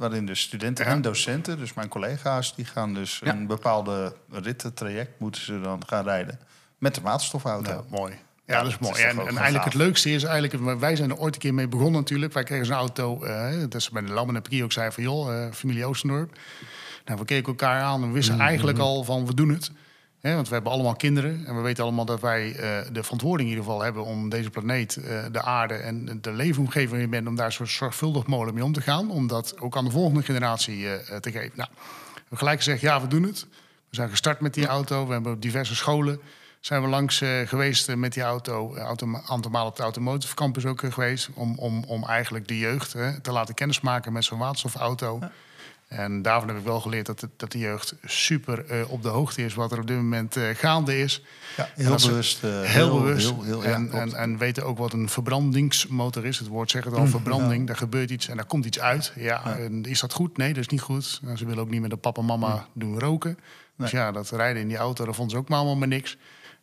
Waarin dus studenten Ja. en docenten, dus mijn collega's, die gaan dus Ja. een bepaalde rittentraject moeten ze dan gaan rijden. Met de waterstofauto. Ja, mooi. Ja, dat is mooi. is en, en eigenlijk het leukste is eigenlijk, wij zijn er ooit een keer mee begonnen natuurlijk. Wij kregen zo'n auto, eh, dat ze bij de Lammen en ook zei van joh, eh, familie Oostendorp. Nou, we keken elkaar aan en we wisten eigenlijk al van we doen het. Hè, want we hebben allemaal kinderen en we weten allemaal dat wij eh, de verantwoording in ieder geval hebben om deze planeet, eh, de aarde en de leefomgeving je bent, om daar zo zorgvuldig mogelijk mee om te gaan. Om dat ook aan de volgende generatie eh, te geven. Nou, we hebben gelijk gezegd, ja, we doen het. We zijn gestart met die auto. We hebben op diverse scholen zijn we langs geweest met die auto. Een aantal malen op de Automotive Campus ook geweest. Om, om, om eigenlijk de jeugd te laten kennismaken met zo'n waterstofauto. En daarvan heb ik wel geleerd dat, het- dat de jeugd super eh, op de hoogte is wat er op dit moment eh, gaande is. Ja, heel bewust. eh, heel, bewust. heel- heel- ja, en, en, en weten ook wat een verbrandingsmotor is. Het woord zegt het al, verbranding. Daar gebeurt iets en daar komt iets uit. Ja, en is dat goed? Nee, dat is niet goed. En ze willen ook niet met de papa en mama doen roken. Dus ja, dat rijden in die auto, dat vonden ze ook maar allemaal maar niks.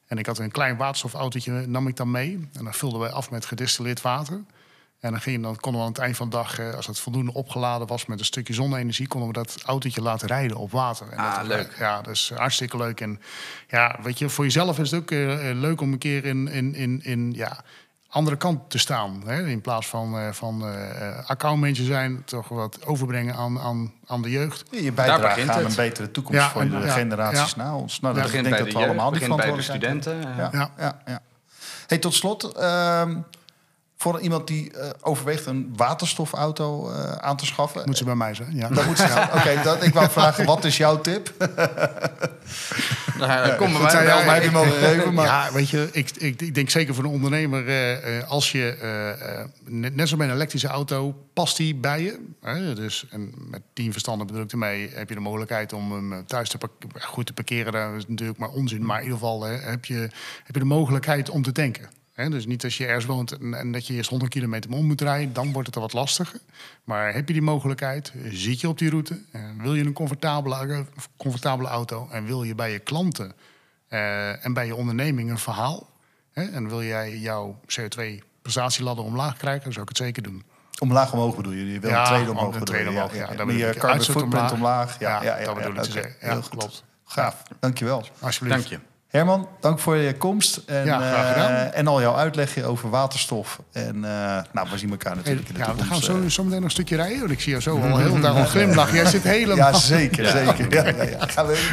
En ik had een klein waterstofautootje, nam ik dan mee. En dan vulden we af met gedistilleerd water. En dan, ging, dan konden we aan het eind van de dag, eh, als het voldoende opgeladen was met een stukje zonne-energie, konden we dat autootje laten rijden op water. En Ah, dat, leuk. Ja, dat is hartstikke leuk. En ja, weet je, voor jezelf is het ook eh, eh, leuk om een keer in, in, in, in ja, andere kant te staan. Hè? In plaats van, eh van accountmanager zijn, toch wat overbrengen aan, aan, aan de jeugd. je bijdrage begint aan een betere toekomst Ja, voor en- de ja, generaties ja. na ons. Nou, Ja. dat, ik begint denk bij dat de we jeugd, allemaal die begint bij de studenten. Ja, ja. Ja. ja. ja. Hey, tot slot, ehm, voor iemand die eh, overweegt een waterstofauto eh, aan te schaffen. Moet ze bij mij zijn. Ja. Dat moet ze. *laughs* Oké, dat ik wou vragen, wat is jouw tip? *laughs* Nou, kom bij zei mij. wel. mij die mogen geven, maar... *laughs* Ja, weet je, ik, ik, ik denk zeker voor een ondernemer, eh, eh, als je, eh, eh, net, net zoals bij een elektrische auto, past die bij je. Hè? Dus en met tien verstanden bedoel ik ermee, heb je de mogelijkheid om hem thuis te goed te parkeren. Dat is natuurlijk maar onzin, maar in ieder geval heb, je, heb je de mogelijkheid om te tanken. Dus niet als je ergens woont en, en dat je eerst 100 kilometer om moet rijden, dan wordt het er wat lastiger. Maar heb je die mogelijkheid, zit je op die route, en wil je een comfortabele, comfortabele auto en wil je bij je klanten eh, en bij je onderneming een verhaal. Hè, en wil jij jouw CO2-prestatieladder omlaag krijgen, dan zou ik het zeker doen. Omlaag omhoog bedoel je? Je wil Ja, een tweede omhoog een tweede omhoog, ja, dat Meer bedoel ik. carbon footprint omlaag. omlaag. Ja, Ja, ja, ja, dat bedoel ik zeggen. Ja, Heel goed. klopt. Gaaf, dankjewel. Alsjeblieft. Dank je. Herman, dank voor je komst en, Ja, eh, en al jouw uitlegje over waterstof. En eh, nou, we zien elkaar natuurlijk in de ja, we gaan zo, eh. zo meteen nog een stukje rijden. Want ik zie jou zo al *laughs* heel dag al glimlachen. Jij zit helemaal... Ja, zeker, zeker. Ja,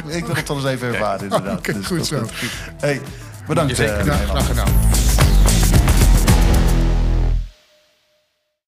ik wil het toch eens even ervaren, *laughs* inderdaad. Dus goed zo. Hey, bedankt. Zeker. graag gedaan.